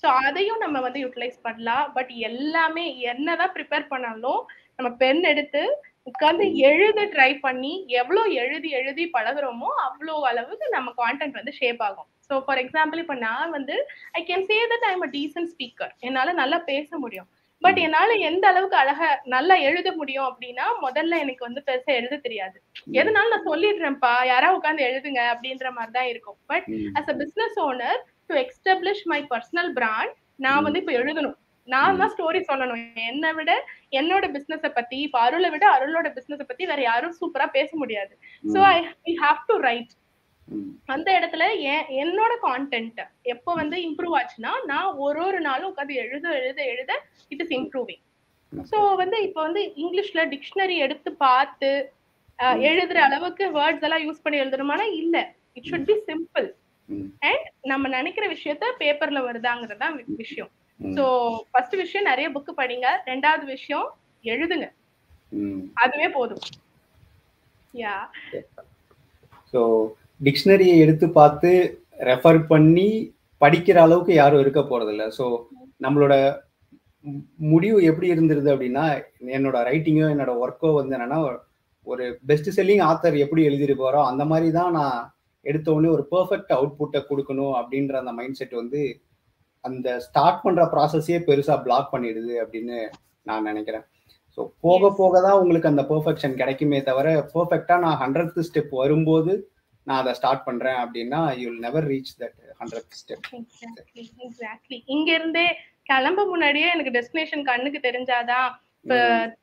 [SPEAKER 2] ஸோ அதையும் நம்ம வந்து யூட்டிலைஸ் பண்ணலாம். பட் எல்லாமே என்னதான் ப்ரிப்பேர் பண்ணாலும் நம்ம பென் எடுத்து உட்காந்து எழுத ட்ரை பண்ணி எவ்வளோ எழுதி எழுதி பழகுறோமோ அவ்வளோ அளவுக்கு நம்ம கான்டென்ட் வந்து ஷேப் ஆகும். ஸோ ஃபார் எக்ஸாம்பிள் இப்போ நான் வந்து I can say that I'm a decent speaker என்னால நல்லா பேச முடியும். பட் என்னால எந்த அளவுக்கு அழகா நல்லா எழுத முடியும் அப்படின்னா முதல்ல எனக்கு வந்து பெருசா எழுத தெரியாது. எதனால நான் சொல்லிடுறேன்ப்பா யாராவது உட்காந்து எழுதுங்க அப்படின்ற மாதிரி தான் இருக்கும் but as a business owner to establish my personal brand நான் வந்து இப்போ எழுதணும். நான் தான் ஸ்டோரி சொல்லணும். என்னை விட என்னோட பிசினஸ பத்தி இப்ப அருளை விட அருளோட பிசினஸ பத்தி வேற யாரும் சூப்பரா பேச முடியாது. So I have to write அந்த இடத்துல என்னோட கான்டென்ட் எப்போ வந்து இம்ப்ரூவ் ஆச்சுன்னா நான் ஒரு ஒரு நாளும் உட்காந்து எழுத எழுத எழுத இட் இஸ் இம்ப்ரூவிங் ஸோ வந்து இப்போ வந்து இங்கிலீஷ்ல டிக்ஷனரி எடுத்து பார்த்து எழுதுற அளவுக்கு வேர்ட்ஸ் எல்லாம் யூஸ் பண்ணி எழுதணுமானா இல்ல. It should be simple and நம்ம நினைக்கிற விஷயத்த பேப்பர்ல வருதாங்கிறது விஷயம். சோ ஃபர்ஸ்ட் விஷயம் நிறைய புக் படிங்க. ரெண்டாவது விஷயம் எழுதுங்க. அதுவே போதும். யா
[SPEAKER 1] ஸோ டிக்ஷனரியை எடுத்து பார்த்து ரெஃபர் பண்ணி படிக்கிற அளவுக்கு யாரும் இருக்க போறதில்ல. ஸோ நம்மளோட முடிவு எப்படி இருந்துருது அப்படின்னா என்னோட ரைட்டிங்கோ என்னோட ஒர்க்கோ வந்து என்னன்னா ஒரு பெஸ்ட் செல்லிங் ஆத்தர் எப்படி எழுதியிருப்பாரோ அந்த மாதிரி தான் நான் எடுத்த உடனே ஒரு பெர்ஃபெக்ட் அவுட்புட்டை கொடுக்கணும் அப்படின்ற அந்த மைண்ட் செட் வந்து அந்த ஸ்டார்ட் பண்ற ப்ராசஸே பெருசா பிளாக் பண்ணிடுது அப்படின்னு நான் நினைக்கிறேன். ஸோ போக போக தான் உங்களுக்கு அந்த பெர்ஃபெக்ஷன் கிடைக்குமே தவிர பெர்ஃபெக்டா நான் ஹண்ட்ரட் ஸ்டெப் வரும்போது நான் அதை ஸ்டார்ட் பண்றேன் அப்படின்னா you will never reach that hundred step
[SPEAKER 2] exactly இங்க இருந்தே கிளம்ப முன்னாடியே எனக்கு டெஸ்டினேஷன் கண்ணுக்கு தெரிஞ்சாதான் இப்ப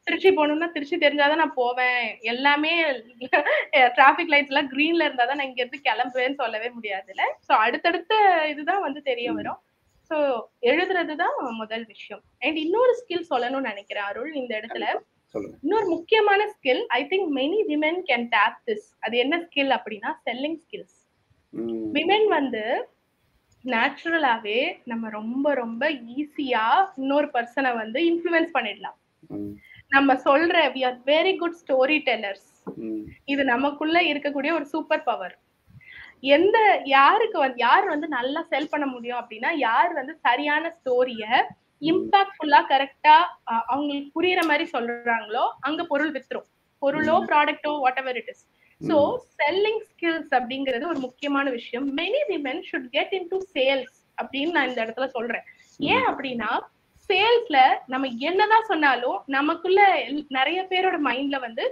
[SPEAKER 2] திருச்சி போகணும்னா திருச்சி தெரிஞ்சாதான் நான் போவேன். எல்லாமே டிராபிக் லைட்ஸ் எல்லாம் கிரீன்ல இருந்தாதான் நான் இங்க இருந்து கிளம்புவேன்னு சொல்லவே முடியாதுல்ல. சோ அடுத்தடுத்த இதுதான் வந்து தெரிய வரும். ஸோ எழுதுறது தான் முதல் விஷயம். அண்ட் இன்னொரு ஸ்கில் சொல்லணும்னு நினைக்கிறேன் அருள் இந்த இடத்துல. இன்னொரு முக்கியமான skill I think many women can tap this அது என்ன ஸ்கில் அப்படின்னா செல்லிங் ஸ்கில்ஸ் விமென் வந்து நேச்சுரலாவே நம்ம ரொம்ப ரொம்ப ஈஸியா இன்னொரு பர்சனை வந்து இன்ஃபுளுன்ஸ் பண்ணிடலாம். நம்ம சொல்ற we are very good story tellers இது நமக்குள்ள இருக்கக்கூடிய ஒரு சூப்பர் பவர் எந்த யாருக்கு வந்து யார் வந்து நல்லா செல் பண்ண முடியும் அப்படின்னா யார் வந்து சரியான ஸ்டோரிய இம்பாக்ட்ஃபுல்லா கரெக்டா அவங்களுக்கு புரியுற மாதிரி சொல்றாங்களோ அங்க பொருள் வித்துரும். பொருளோ ப்ராடக்டோ whatever it is so selling skills அப்படிங்கிறது ஒரு முக்கியமான விஷயம். Many women should get into sales அப்படின்னு நான் இந்த இடத்துல சொல்றேன். ஏன் அப்படின்னா சேல்ஸ்ல நம்ம என்னதான் சொன்னாலும் நமக்குள்ள நிறைய பேரோட மைண்ட்ல வந்து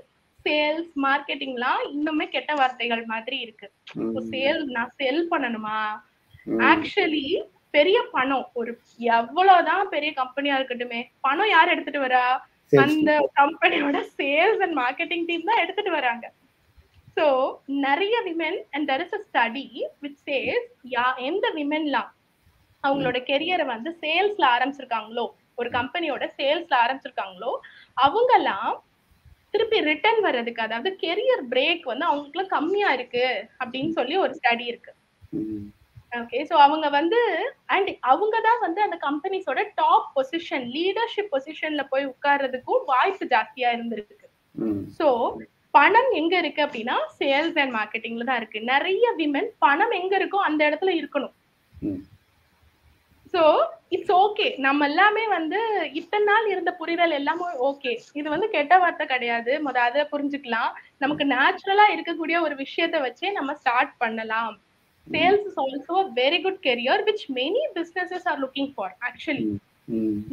[SPEAKER 2] சேல்ஸ் மார்க்கெட்டிங்லாம் இன்னுமே கெட்ட வார்த்தைகள் மாதிரி இருக்கு. சேல் நான் செல் பண்ணணுமா? ஆக்சுவலி பெரிய பணம். ஒரு எவ்வளவுதான் பெரிய கம்பெனியா இருக்கட்டுமே பணம் யார் எடுத்துட்டு வரா? அந்த கம்பெனியோட சேல்ஸ் அண்ட் மார்க்கெட்டிங் டீம் தான் எடுத்துட்டு வராங்க. சோ நிறைய women and there is a study which says yeah எந்த விமென்லாம் அவங்களோட கெரியரை வந்து சேல்ஸ்ல ஆரம்பிச்சிருக்காங்களோ ஒரு கம்பெனியோட சேல்ஸ்ல ஆரம்பிச்சிருக்காங்களோ அவங்கெல்லாம் திருப்பி ரிட்டர்ன் வர்றதுக்கு அதாவது கெரியர் பிரேக் வந்து அவங்களுக்குலாம் கம்மியா இருக்கு அப்படின்னு சொல்லி ஒரு ஸ்டடி இருக்கு. ஓகே ஸோ அவங்க வந்து அண்ட் அவங்க தான் வந்து அந்த கம்பெனிஸோட டாப் பொசிஷன் லீடர்ஷிப் பொசிஷன்ல போய் உட்கார்றதுக்கும் வாய்ப்பு ஜாஸ்தியா இருந்திருக்கு. ஸோ பணம் எங்க இருக்கு அப்படின்னா சேல்ஸ் அண்ட் மார்க்கெட்டிங்ல தான் இருக்கு. நிறைய விமன் பணம் எங்க இருக்கோ அந்த இடத்துல இருக்கணும். சோ இட்ஸ் ஓகே நம்ம எல்லாமே வந்து இத்தனை நாள் இருந்த புரிதல் எல்லாமே ஓகே இது வந்து கெட்ட வார்த்தை கிடையாது. முத அதை புரிஞ்சுக்கலாம். நமக்கு நேச்சுரலா இருக்கக்கூடிய ஒரு விஷயத்த வச்சே நம்ம ஸ்டார்ட் பண்ணலாம். Sales is also very good career which many businesses are looking for actually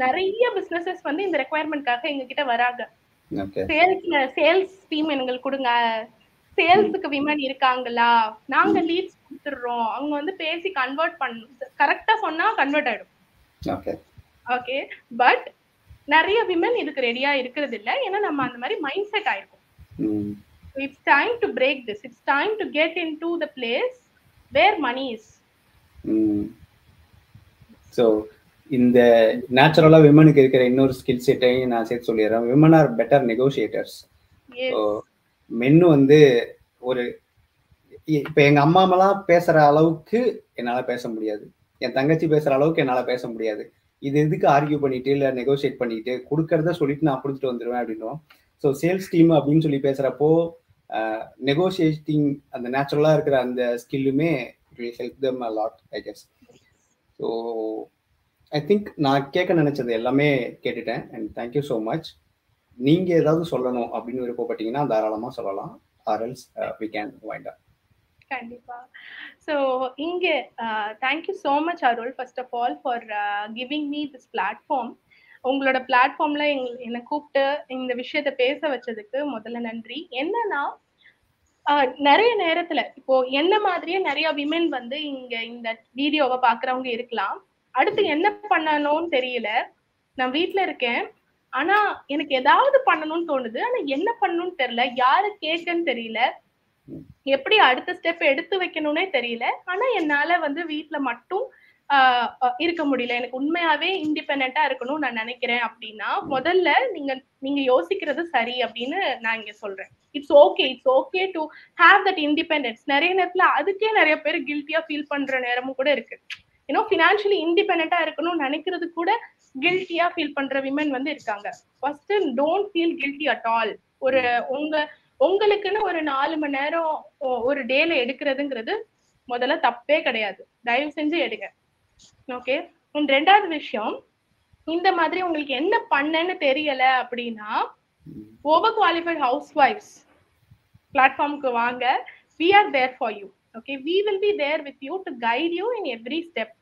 [SPEAKER 2] நிறைய பிசினஸஸ் வந்து இந்த ரெக்குவயர்மெண்ட்காக எங்க கிட்ட வராங்க சேல்ஸ்ல சேல்ஸ் டீம் எங்களுக்கு கொடுங்க. சேல்ஸுக்கு விமன் இருக்காங்களா? நாங்க லீட்ஸ் கொடுத்துடுறோம். அவங்க வந்து பேசி கன்வெர்ட் பண்ண கரெக்டா சொன்னா கன்வெர்ட் ஆயிடும். ஓகே பட் நிறைய விமன் இதுக்கு ரெடியா இருக்கிறது இல்ல. ஏன்னா நம்ம அந்த மாதிரி மைண்ட் செட் ஆயிருக்கும் it's time to break this it's time to get into the place where money is
[SPEAKER 1] so இந்த நேச்சுரலாக விமனுக்கு இருக்கிற இன்னொரு ஸ்கில் செட்டையும் நான் சேர்த்து சொல்லிடுறேன். Women are better negotiators so மென்னு வந்து ஒரு இப்போ எங்கள் அம்மாமெல்லாம் பேசுகிற அளவுக்கு என்னால் பேச முடியாது. என் தங்கச்சி பேசுகிற அளவுக்கு என்னால் பேச முடியாது. இது எதுக்கு ஆர்கியூ பண்ணிட்டு இல்லை நெகோஷியேட் பண்ணிட்டு கொடுக்கறத சொல்லிட்டு நான் பிடிச்சிட்டு வந்துடுவேன் அப்படின்றோம். ஸோ சேல்ஸ் டீம் அப்படின்னு சொல்லி பேசுகிறப்போ Uh, நெகோசியேட்டிங் அந்த நேச்சுரலாக இருக்கிற அந்த ஸ்கில்லுமே help them a lot I guess so I think நான் கேட்க நினைச்சது எல்லாமே கேட்டுட்டேன் அண்ட் தேங்க்யூ ஸோ மச் நீங்க ஏதாவது சொல்லணும் அப்படின்னு விருப்பப்பட்டீங்கன்னா தாராளமா சொல்லலாம். Or else we can wind up
[SPEAKER 2] கண்டிப்பா. ஸோ இங்கே thank you so much Arul first of all for giving me this platform உங்களோட பிளாட்ஃபார்ம்ல எங் என்னை கூப்பிட்டு இந்த விஷயத்த பேச வச்சதுக்கு முதல்ல நன்றி. என்னன்னா நிறைய நேரத்துல இப்போ என்ன மாதிரியே நிறைய விமென் வந்து இங்க இந்த வீடியோவை பாக்குறவங்க இருக்கலாம். அடுத்து என்ன பண்ணணும்னு தெரியல. நான் வீட்டுல இருக்கேன். ஆனா எனக்கு ஏதாவது பண்ணணும்னு தோணுது. ஆனா என்ன பண்ணணும்னு தெரியல. யாரு கேட்கன்னு தெரியல. எப்படி அடுத்த ஸ்டெப் எடுத்து வைக்கணும்னே தெரியல. ஆனா என்னால வந்து வீட்டுல மட்டும் இருக்க முடியல. எனக்கு உண்மையாவே இண்டிபெண்டா இருக்கணும்னு நான் நினைக்கிறேன் அப்படின்னா முதல்ல நீங்க நீங்க யோசிக்கிறது சரி அப்படின்னு நான் இங்க சொல்றேன். It's okay it's okay to have that independence நிறைய நேரத்துல அதுக்கே நிறைய பேர் கில்ட்டியா ஃபீல் பண்ற நேரமும் கூட இருக்கு. ஏன்னா ஃபினான்ஷியலி இண்டிபெண்டா இருக்கணும்னு நினைக்கிறது கூட கில்ட்டியா ஃபீல் பண்ற விமன் வந்து இருக்காங்க. First don't feel guilty at all ஒரு உங்க உங்களுக்குன்னு ஒரு நாலு மணி நேரம் ஒரு டேல எடுக்கிறதுங்கிறது முதல்ல தப்பே கிடையாது. தயவு செஞ்சு எடுங்க. ஓகே ரெண்டாவது விஷயம் இந்த மாதிரி உங்களுக்கு என்ன பண்ணன்னு தெரியல அப்படின்னா ஓவர் குவாலிஃபைட் ஹவுஸ் ஒய்ஃப்ஸ் பிளாட்ஃபார்முக்கு வாங்க. We are there for you okay we will be there with you to guide you in every step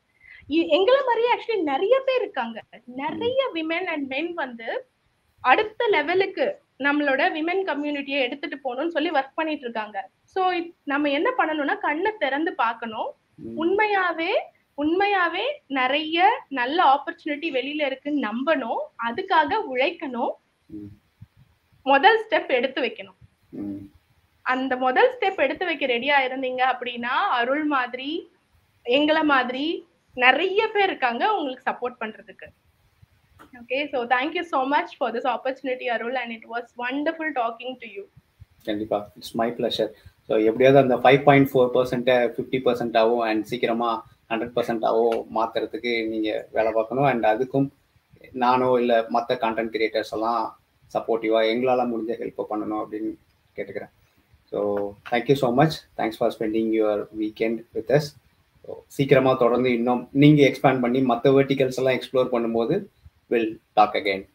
[SPEAKER 2] எங்களை மாதிரியே ஆக்சுவலி நிறைய பேர் இருக்காங்க. நிறைய விமென் அண்ட் மென் வந்து அடுத்த லெவலுக்கு நம்மளோட விமென் கம்யூனிட்டியை எடுத்துட்டு போகணும்னு சொல்லி ஒர்க் பண்ணிட்டு இருக்காங்க. ஸோ நம்ம என்ன பண்ணணும்னா கண்ணை திறந்து பார்க்கணும். உண்மையாவே உண்மையாவே நிறைய நல்ல ஆப்பர்ச்சுனிட்டி வெளியில இருக்குன்னு நம்பணும். அதுக்காக உழைக்கணும். முதல் ஸ்டெப் எடுத்து வைக்கணும். அந்த முதல் ஸ்டெப் எடுத்து வைக்க ரெடியா இருந்தீங்க அப்படின்னா அருள் மாதிரி எங்களை மாதிரி நிறைய பேர் இருக்காங்க உங்களுக்கு சப்போர்ட் பண்றதுக்கு. Okay so thank you so much for this opportunity Arul and it was wonderful talking to you
[SPEAKER 1] கண்டிப்பா. இட்ஸ் மை பிளஷர் ஸோ எப்படியாவது அந்த ஃபைவ் பாயிண்ட் ஃபோர் பர்சன்ட்டை ஃபிஃப்டி பர்சன்டாகவும் அண்ட் சீக்கிரமா ஹண்ட்ரட் பர்சன்டாகவும் மாற்றுறதுக்கு நீங்கள் வேலை பார்க்கணும். அண்ட் அதுக்கும் நானோ இல்லை மற்ற கான்டென்ட் கிரியேட்டர்ஸ் எல்லாம் சப்போர்ட்டிவாக எங்களால் முடிஞ்ச ஹெல்ப் பண்ணணும் அப்படின்னு கேட்டுக்கிறேன். So thank you so much thanks for spending your weekend with us சீக்கிரமாக தொடர்ந்து இன்னும் நீங்கள் எக்ஸ்பேண்ட் பண்ணி மற்ற வெர்டிகல்ஸ் எல்லாம் எக்ஸ்ப்ளோர் பண்ணும்போது வில் டாக் அகைன்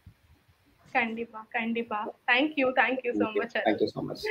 [SPEAKER 2] கண்டிப்பா கண்டிப்பா. Thank you thank you so much
[SPEAKER 1] thank you so much